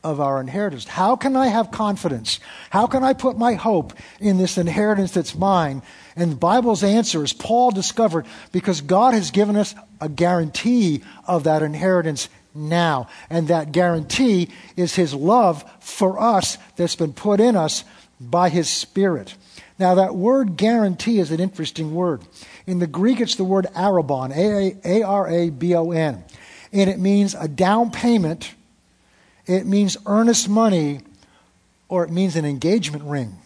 of our inheritance. How can I have confidence? How can I put my hope in this inheritance that's mine? And the Bible's answer is Paul discovered because God has given us a guarantee of that inheritance now. And that guarantee is his love for us that's been put in us by his Spirit. Now, that word guarantee is an interesting word. In the Greek, it's the word arabon, A R A B O N. and it means a down payment, it means earnest money, or it means an engagement ring.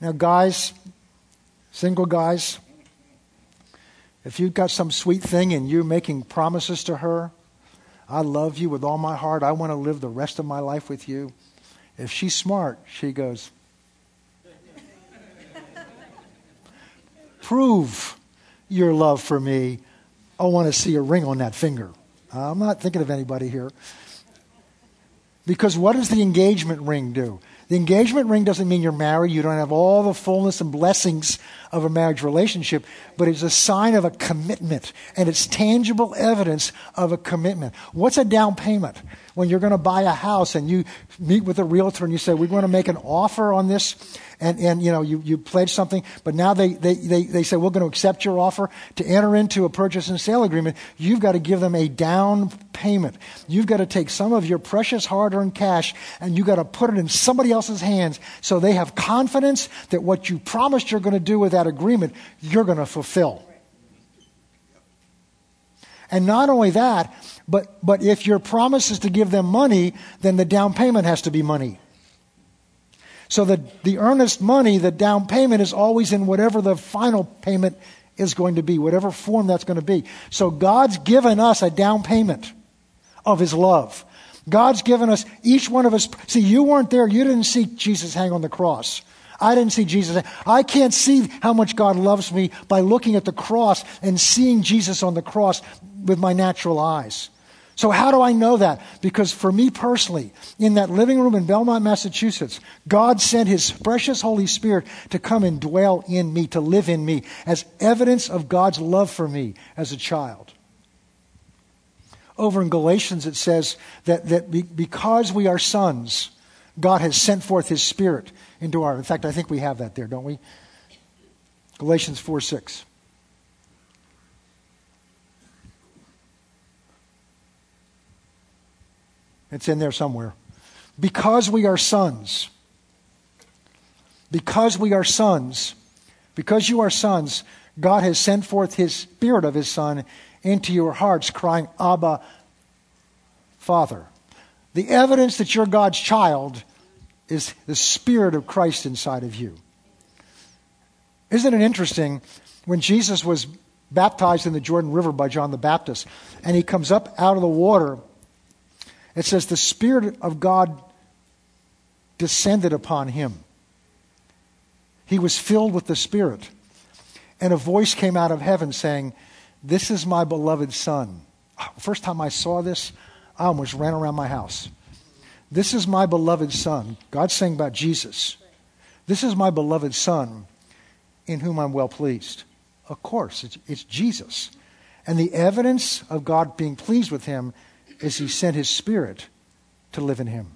Now, guys, single guys, if you've got some sweet thing and you're making promises to her, I love you with all my heart. I want to live the rest of my life with you. If she's smart, she goes, Prove your love for me. I want to see a ring on that finger. I'm not thinking of anybody here. Because what does the engagement ring do? The engagement ring doesn't mean you're married. You don't have all the fullness and blessings of a marriage relationship, but it's a sign of a commitment, and it's tangible evidence of a commitment. What's a down payment? When you're going to buy a house and you meet with a realtor and you say, We're going to make an offer on this, and, and you know, you, you pledge something, but now they, they, they, they say, we're going to accept your offer to enter into a purchase and sale agreement. You've got to give them a down payment. You've got to take some of your precious hard earned cash and you've got to put it in somebody else's hands so they have confidence that what you promised you're going to do with that agreement, you're going to fulfill. And not only that, but, but if your promise is to give them money, then the down payment has to be money. So the, the earnest money, the down payment, is always in whatever the final payment is going to be, whatever form that's going to be. So God's given us a down payment of His love. God's given us, each one of us. See, you weren't there. You didn't see Jesus hang on the cross. I didn't see Jesus. I can't see how much God loves me by looking at the cross and seeing Jesus on the cross with my natural eyes. So, how do I know that? Because for me personally, in that living room in Belmont, Massachusetts, God sent His precious Holy Spirit to come and dwell in me, to live in me, as evidence of God's love for me as a child. Over in Galatians, it says that, that because we are sons, God has sent forth His Spirit into our. In fact, I think we have that there, don't we? Galatians 4 6. It's in there somewhere. Because we are sons, because we are sons, because you are sons, God has sent forth His Spirit of His Son into your hearts, crying, Abba, Father. The evidence that you're God's child is the Spirit of Christ inside of you. Isn't it interesting when Jesus was baptized in the Jordan River by John the Baptist and he comes up out of the water? It says, The Spirit of God descended upon him. He was filled with the Spirit. And a voice came out of heaven saying, This is my beloved Son. First time I saw this, I almost ran around my house. This is my beloved Son. God's saying about Jesus. This is my beloved Son in whom I'm well pleased. Of course, it's, it's Jesus. And the evidence of God being pleased with him is he sent his spirit to live in him.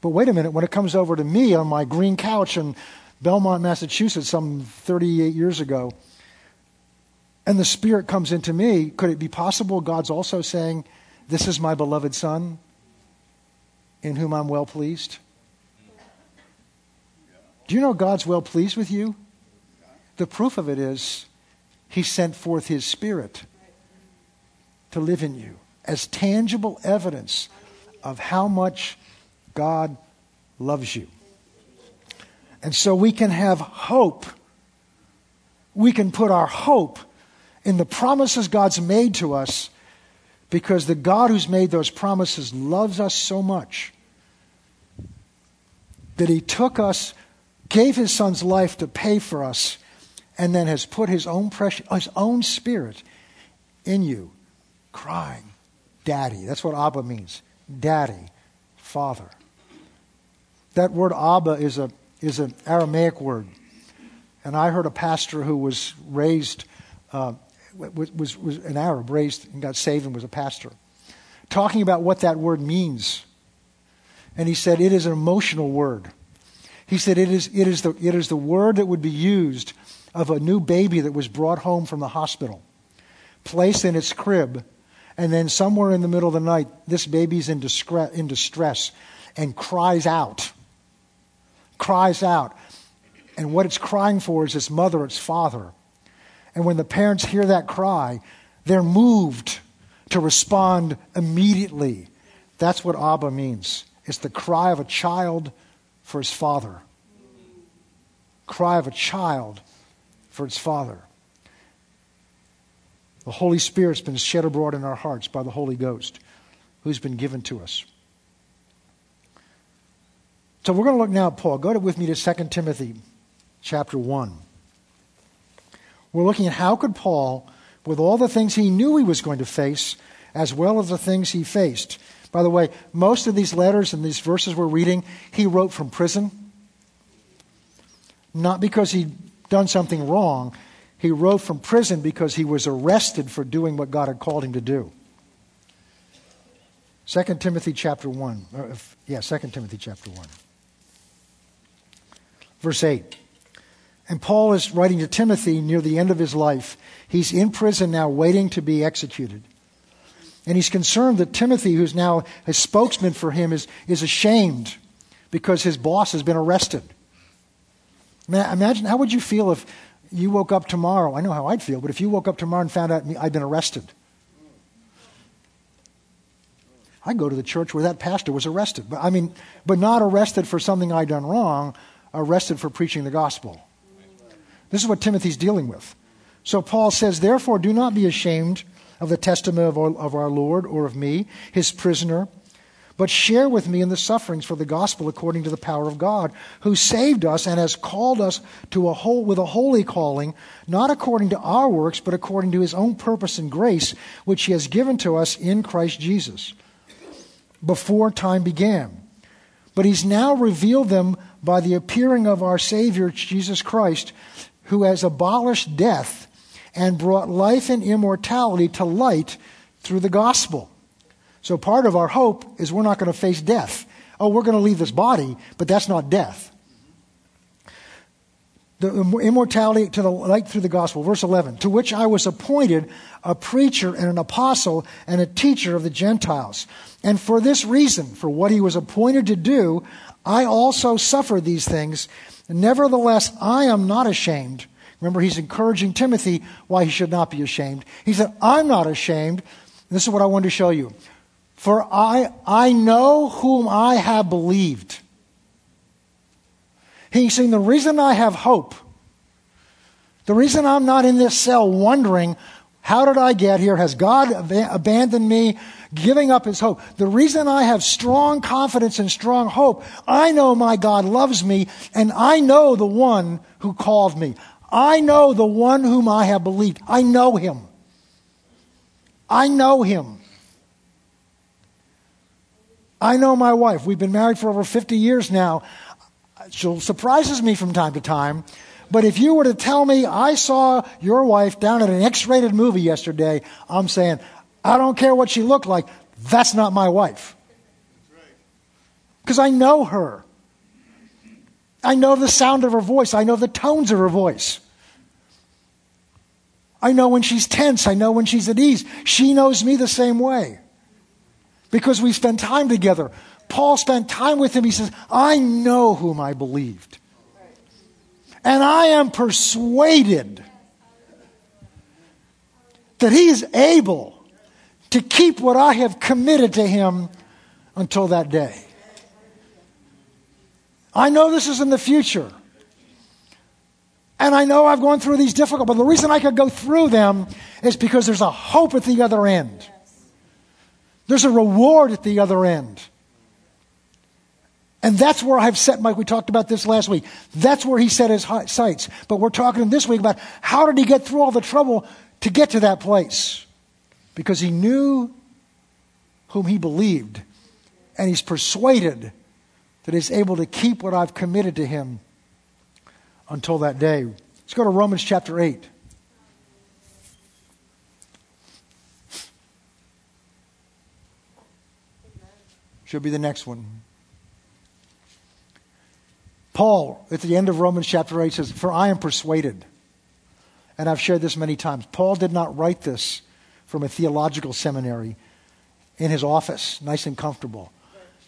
But wait a minute, when it comes over to me on my green couch in Belmont, Massachusetts, some 38 years ago, and the Spirit comes into me, could it be possible God's also saying, This is my beloved Son, in whom I'm well pleased? Do you know God's well pleased with you? The proof of it is He sent forth His Spirit to live in you as tangible evidence of how much God loves you. And so we can have hope. We can put our hope in the promises God's made to us because the God who's made those promises loves us so much that he took us, gave his son's life to pay for us, and then has put his own precious, his own spirit in you, crying, Daddy. That's what Abba means. Daddy, Father. That word Abba is, a, is an Aramaic word. And I heard a pastor who was raised, uh, was, was, was an Arab, raised and got saved and was a pastor, talking about what that word means. And he said it is an emotional word. He said it is, it is, the, it is the word that would be used of a new baby that was brought home from the hospital, placed in its crib, and then somewhere in the middle of the night, this baby's in, discre- in distress and cries out. Cries out. And what it's crying for is its mother, its father. And when the parents hear that cry, they're moved to respond immediately. That's what Abba means. It's the cry of a child for his father. Cry of a child for its father. The Holy Spirit's been shed abroad in our hearts by the Holy Ghost, who's been given to us. So we're going to look now at Paul. Go with me to 2 Timothy chapter 1. We're looking at how could Paul, with all the things he knew he was going to face, as well as the things he faced. By the way, most of these letters and these verses we're reading, he wrote from prison. Not because he'd done something wrong, he wrote from prison because he was arrested for doing what God had called him to do. 2 Timothy chapter 1. Uh, yeah, 2 Timothy chapter 1. Verse 8. And Paul is writing to Timothy near the end of his life. He's in prison now, waiting to be executed. And he's concerned that Timothy, who's now a spokesman for him, is, is ashamed because his boss has been arrested. Imagine, how would you feel if you woke up tomorrow? I know how I'd feel, but if you woke up tomorrow and found out I'd been arrested. I'd go to the church where that pastor was arrested. But I mean, but not arrested for something I'd done wrong, arrested for preaching the gospel. This is what Timothy's dealing with. So Paul says, Therefore, do not be ashamed of the testimony of our, of our Lord or of me, his prisoner, but share with me in the sufferings for the gospel according to the power of God, who saved us and has called us to a whole, with a holy calling, not according to our works, but according to his own purpose and grace, which he has given to us in Christ Jesus, before time began. But he's now revealed them by the appearing of our Savior, Jesus Christ, who has abolished death and brought life and immortality to light through the gospel. So part of our hope is we're not going to face death. Oh, we're going to leave this body, but that's not death. The immortality to the light through the gospel. Verse 11. To which I was appointed a preacher and an apostle and a teacher of the Gentiles. And for this reason, for what he was appointed to do, I also suffered these things. Nevertheless, I am not ashamed. Remember, he's encouraging Timothy why he should not be ashamed. He said, I'm not ashamed. This is what I want to show you. For I, I know whom I have believed. He's saying, The reason I have hope, the reason I'm not in this cell wondering, how did I get here? Has God ab- abandoned me? giving up his hope. The reason I have strong confidence and strong hope, I know my God loves me, and I know the one who called me. I know the one whom I have believed. I know him. I know him. I know my wife. We've been married for over 50 years now. She surprises me from time to time. But if you were to tell me I saw your wife down at an X rated movie yesterday, I'm saying, I don't care what she looked like. That's not my wife. Because I know her. I know the sound of her voice. I know the tones of her voice. I know when she's tense. I know when she's at ease. She knows me the same way. Because we spend time together. Paul spent time with him. He says, I know whom I believed. And I am persuaded that he is able to keep what I have committed to him until that day. I know this is in the future. And I know I've gone through these difficult, but the reason I could go through them is because there's a hope at the other end. There's a reward at the other end. And that's where I've set Mike. we talked about this last week. That's where he set his sights. But we're talking this week about how did he get through all the trouble to get to that place? because he knew whom he believed, and he's persuaded that he's able to keep what I've committed to him until that day. Let's go to Romans chapter 8. Should be the next one. Paul, at the end of Romans chapter 8, says, For I am persuaded. And I've shared this many times. Paul did not write this from a theological seminary in his office, nice and comfortable.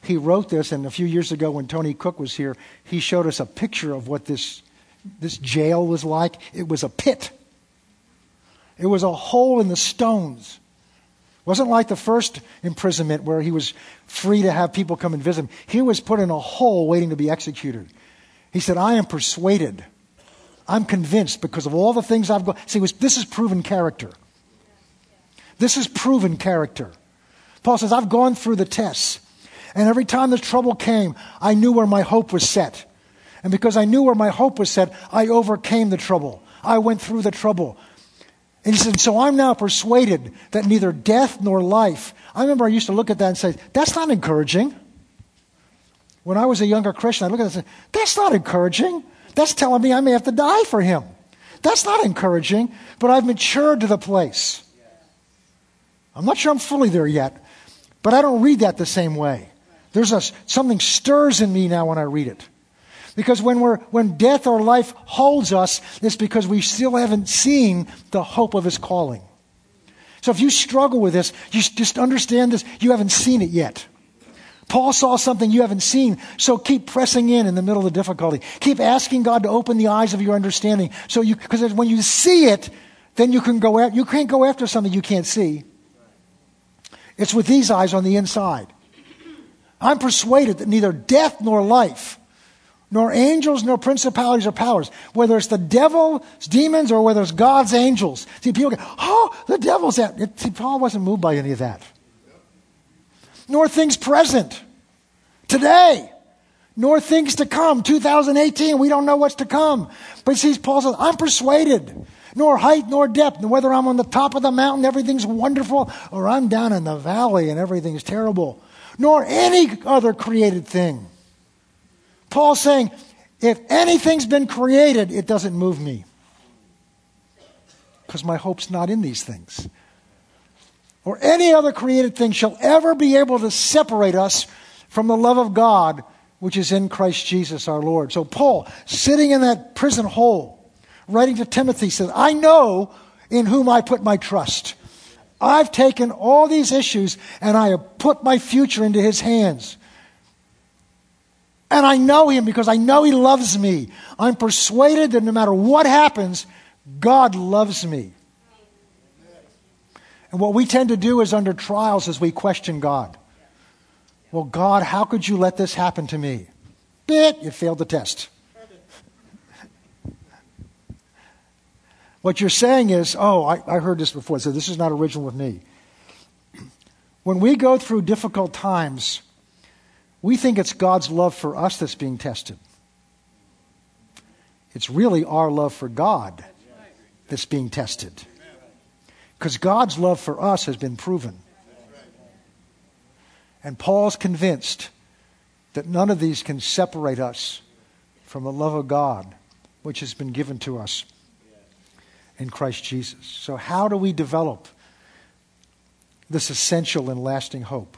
He wrote this, and a few years ago when Tony Cooke was here, he showed us a picture of what this, this jail was like. It was a pit. It was a hole in the stones. It wasn't like the first imprisonment where he was free to have people come and visit him. He was put in a hole waiting to be executed. He said, I am persuaded. I'm convinced because of all the things I've gone. See, was, this is proven character. This is proven character. Paul says, I've gone through the tests. And every time the trouble came, I knew where my hope was set. And because I knew where my hope was set, I overcame the trouble. I went through the trouble. And he said, So I'm now persuaded that neither death nor life. I remember I used to look at that and say, That's not encouraging. When I was a younger Christian, I look at that and say, That's not encouraging. That's telling me I may have to die for him. That's not encouraging, but I've matured to the place. I'm not sure I'm fully there yet, but I don't read that the same way. There's a, something stirs in me now when I read it. Because when, we're, when death or life holds us, it's because we still haven't seen the hope of his calling. So if you struggle with this, you just understand this. You haven't seen it yet. Paul saw something you haven't seen, so keep pressing in in the middle of the difficulty. Keep asking God to open the eyes of your understanding. So you, because when you see it, then you can go, you can't go after something you can't see. It's with these eyes on the inside. I'm persuaded that neither death nor life, nor angels, nor principalities or powers, whether it's the devil's demons or whether it's God's angels. See, people go, oh, the devil's out. See, Paul wasn't moved by any of that. Nor things present today, nor things to come. 2018, we don't know what's to come. But see, Paul says, I'm persuaded nor height nor depth, and whether I'm on the top of the mountain, everything's wonderful, or I'm down in the valley and everything's terrible, nor any other created thing. Paul's saying, if anything's been created, it doesn't move me. Because my hope's not in these things. Or any other created thing shall ever be able to separate us from the love of God which is in Christ Jesus our Lord. So, Paul, sitting in that prison hole, writing to Timothy, says, I know in whom I put my trust. I've taken all these issues and I have put my future into his hands. And I know him because I know he loves me. I'm persuaded that no matter what happens, God loves me. And what we tend to do is under trials is we question God. Well, God, how could you let this happen to me? Bit, you failed the test. What you're saying is, oh, I, I heard this before, so this is not original with me. When we go through difficult times, we think it's God's love for us that's being tested. It's really our love for God that's being tested. Because God's love for us has been proven. And Paul's convinced that none of these can separate us from the love of God, which has been given to us in Christ Jesus. So, how do we develop this essential and lasting hope?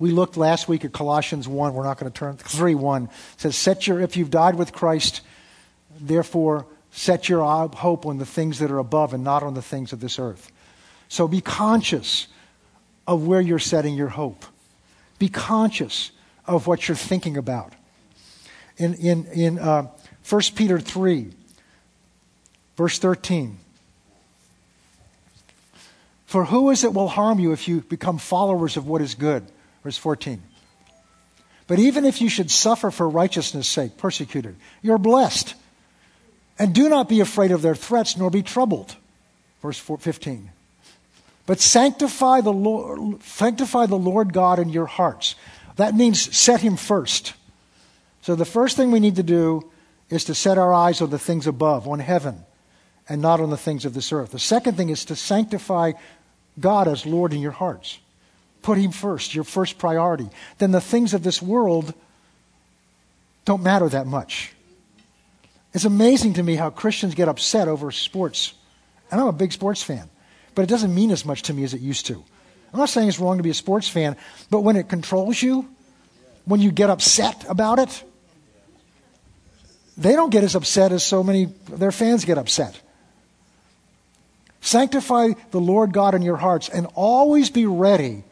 We looked last week at Colossians 1. We're not going to turn 3 1. It says, Set your, if you've died with Christ, therefore set your hope on the things that are above and not on the things of this earth. So be conscious of where you're setting your hope. Be conscious of what you're thinking about. In, in, in uh, 1 Peter 3, Verse 13. For who is it will harm you if you become followers of what is good? Verse 14. But even if you should suffer for righteousness' sake, persecuted, you're blessed. And do not be afraid of their threats, nor be troubled. Verse 15. But sanctify the Lord, sanctify the Lord God in your hearts. That means set him first. So the first thing we need to do is to set our eyes on the things above, on heaven and not on the things of this earth. The second thing is to sanctify God as Lord in your hearts. Put Him first, your first priority. Then the things of this world don't matter that much. It's amazing to me how Christians get upset over sports. And I'm a big sports fan, but it doesn't mean as much to me as it used to. I'm not saying it's wrong to be a sports fan, but when it controls you, when you get upset about it, they don't get as upset as so many their fans get upset. Sanctify the Lord God in your hearts and always be ready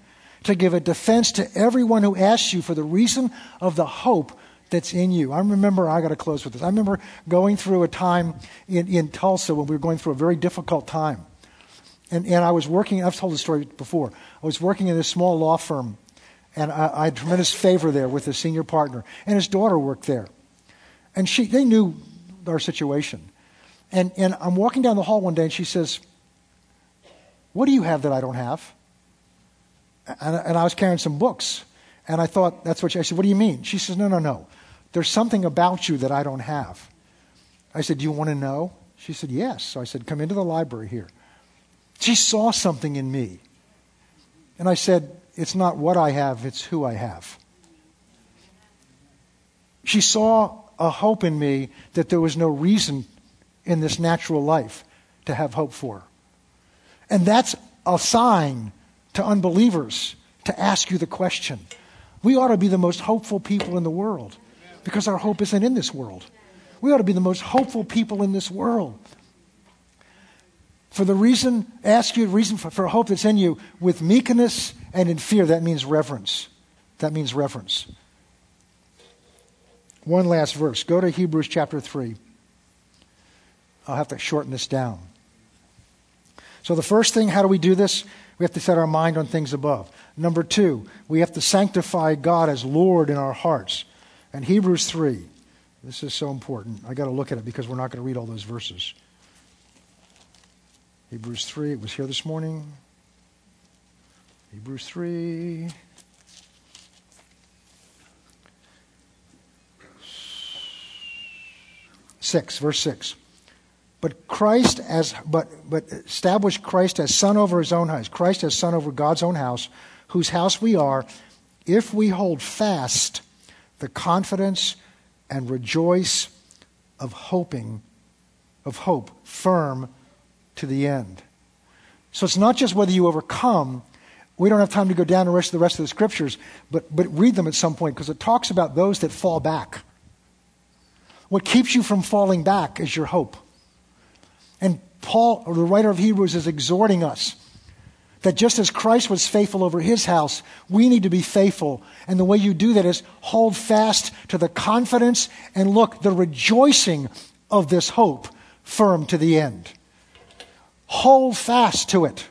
to give a defense to everyone who asks you for the reason of the hope that's in you. I remember, I got to close with this. I remember going through a time in, in Tulsa when we were going through a very difficult time. And, and I was working, I've told the story before. I was working in a small law firm, and I, I had tremendous favor there with the senior partner. And his daughter worked there. And she, they knew our situation. And, and I'm walking down the hall one day, and she says, What do you have that I don't have? And, I was carrying some books. And I thought, That's what she, I said, What do you mean? She says, No, no, no. There's something about you that I don't have. I said, Do you want to know? She said, Yes. So I said, Come into the library here. She saw something in me. And I said, It's not what I have, it's who I have. She saw a hope in me that there was no reason in this natural life to have hope for. And that's a sign to unbelievers to ask you the question. We ought to be the most hopeful people in the world because our hope isn't in this world. We ought to be the most hopeful people in this world. For the reason, ask you the reason for, for hope that's in you with meekness and in fear. That means reverence. That means reverence. One last verse. Go to Hebrews chapter 3. I'll have to shorten this down. So, the first thing, how do we do this? We have to set our mind on things above. Number two, we have to sanctify God as Lord in our hearts. And Hebrews 3, this is so important. I got to look at it because we're not going to read all those verses. Hebrews 3, it was here this morning. Hebrews 3. Six, verse six. But Christ as but but establish Christ as son over his own house. Christ as son over God's own house, whose house we are, if we hold fast the confidence and rejoice of hoping, of hope, firm to the end. So it's not just whether you overcome. We don't have time to go down the rest the rest of the scriptures, but, but read them at some point because it talks about those that fall back. What keeps you from falling back is your hope. And Paul, or the writer of Hebrews, is exhorting us that just as Christ was faithful over his house, we need to be faithful. And the way you do that is hold fast to the confidence and look, the rejoicing of this hope firm to the end. Hold fast to it.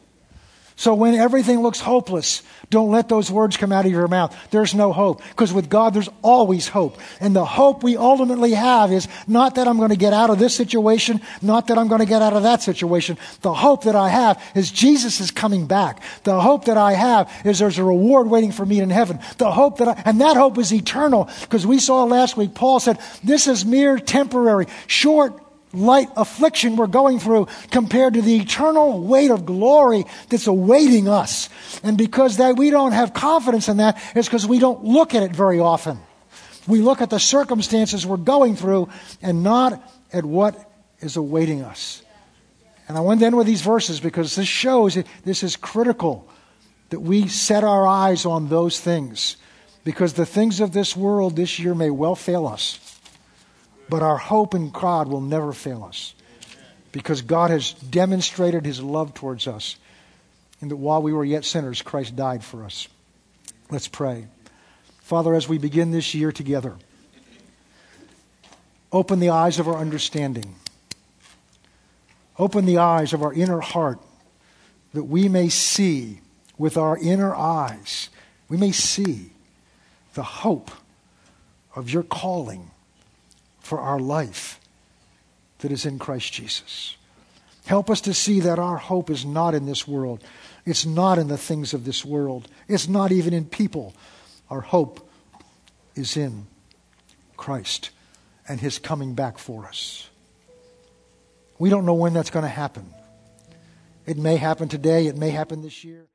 So when everything looks hopeless, don't let those words come out of your mouth. There's no hope. Because with God, there's always hope. And the hope we ultimately have is not that I'm going to get out of this situation, not that I'm going to get out of that situation. The hope that I have is Jesus is coming back. The hope that I have is there's a reward waiting for me in heaven. The hope that I, and that hope is eternal. Because we saw last week, Paul said, this is mere temporary, short light affliction we're going through compared to the eternal weight of glory that's awaiting us. And because that we don't have confidence in that, it's because we don't look at it very often. We look at the circumstances we're going through and not at what is awaiting us. And I went in with these verses because this shows this is critical that we set our eyes on those things. Because the things of this world this year may well fail us. But our hope in God will never fail us because God has demonstrated his love towards us. And that while we were yet sinners, Christ died for us. Let's pray. Father, as we begin this year together, open the eyes of our understanding. Open the eyes of our inner heart that we may see with our inner eyes, we may see the hope of your calling for our life that is in Christ Jesus. Help us to see that our hope is not in this world. It's not in the things of this world. It's not even in people. Our hope is in Christ and his coming back for us. We don't know when that's going to happen. It may happen today, it may happen this year.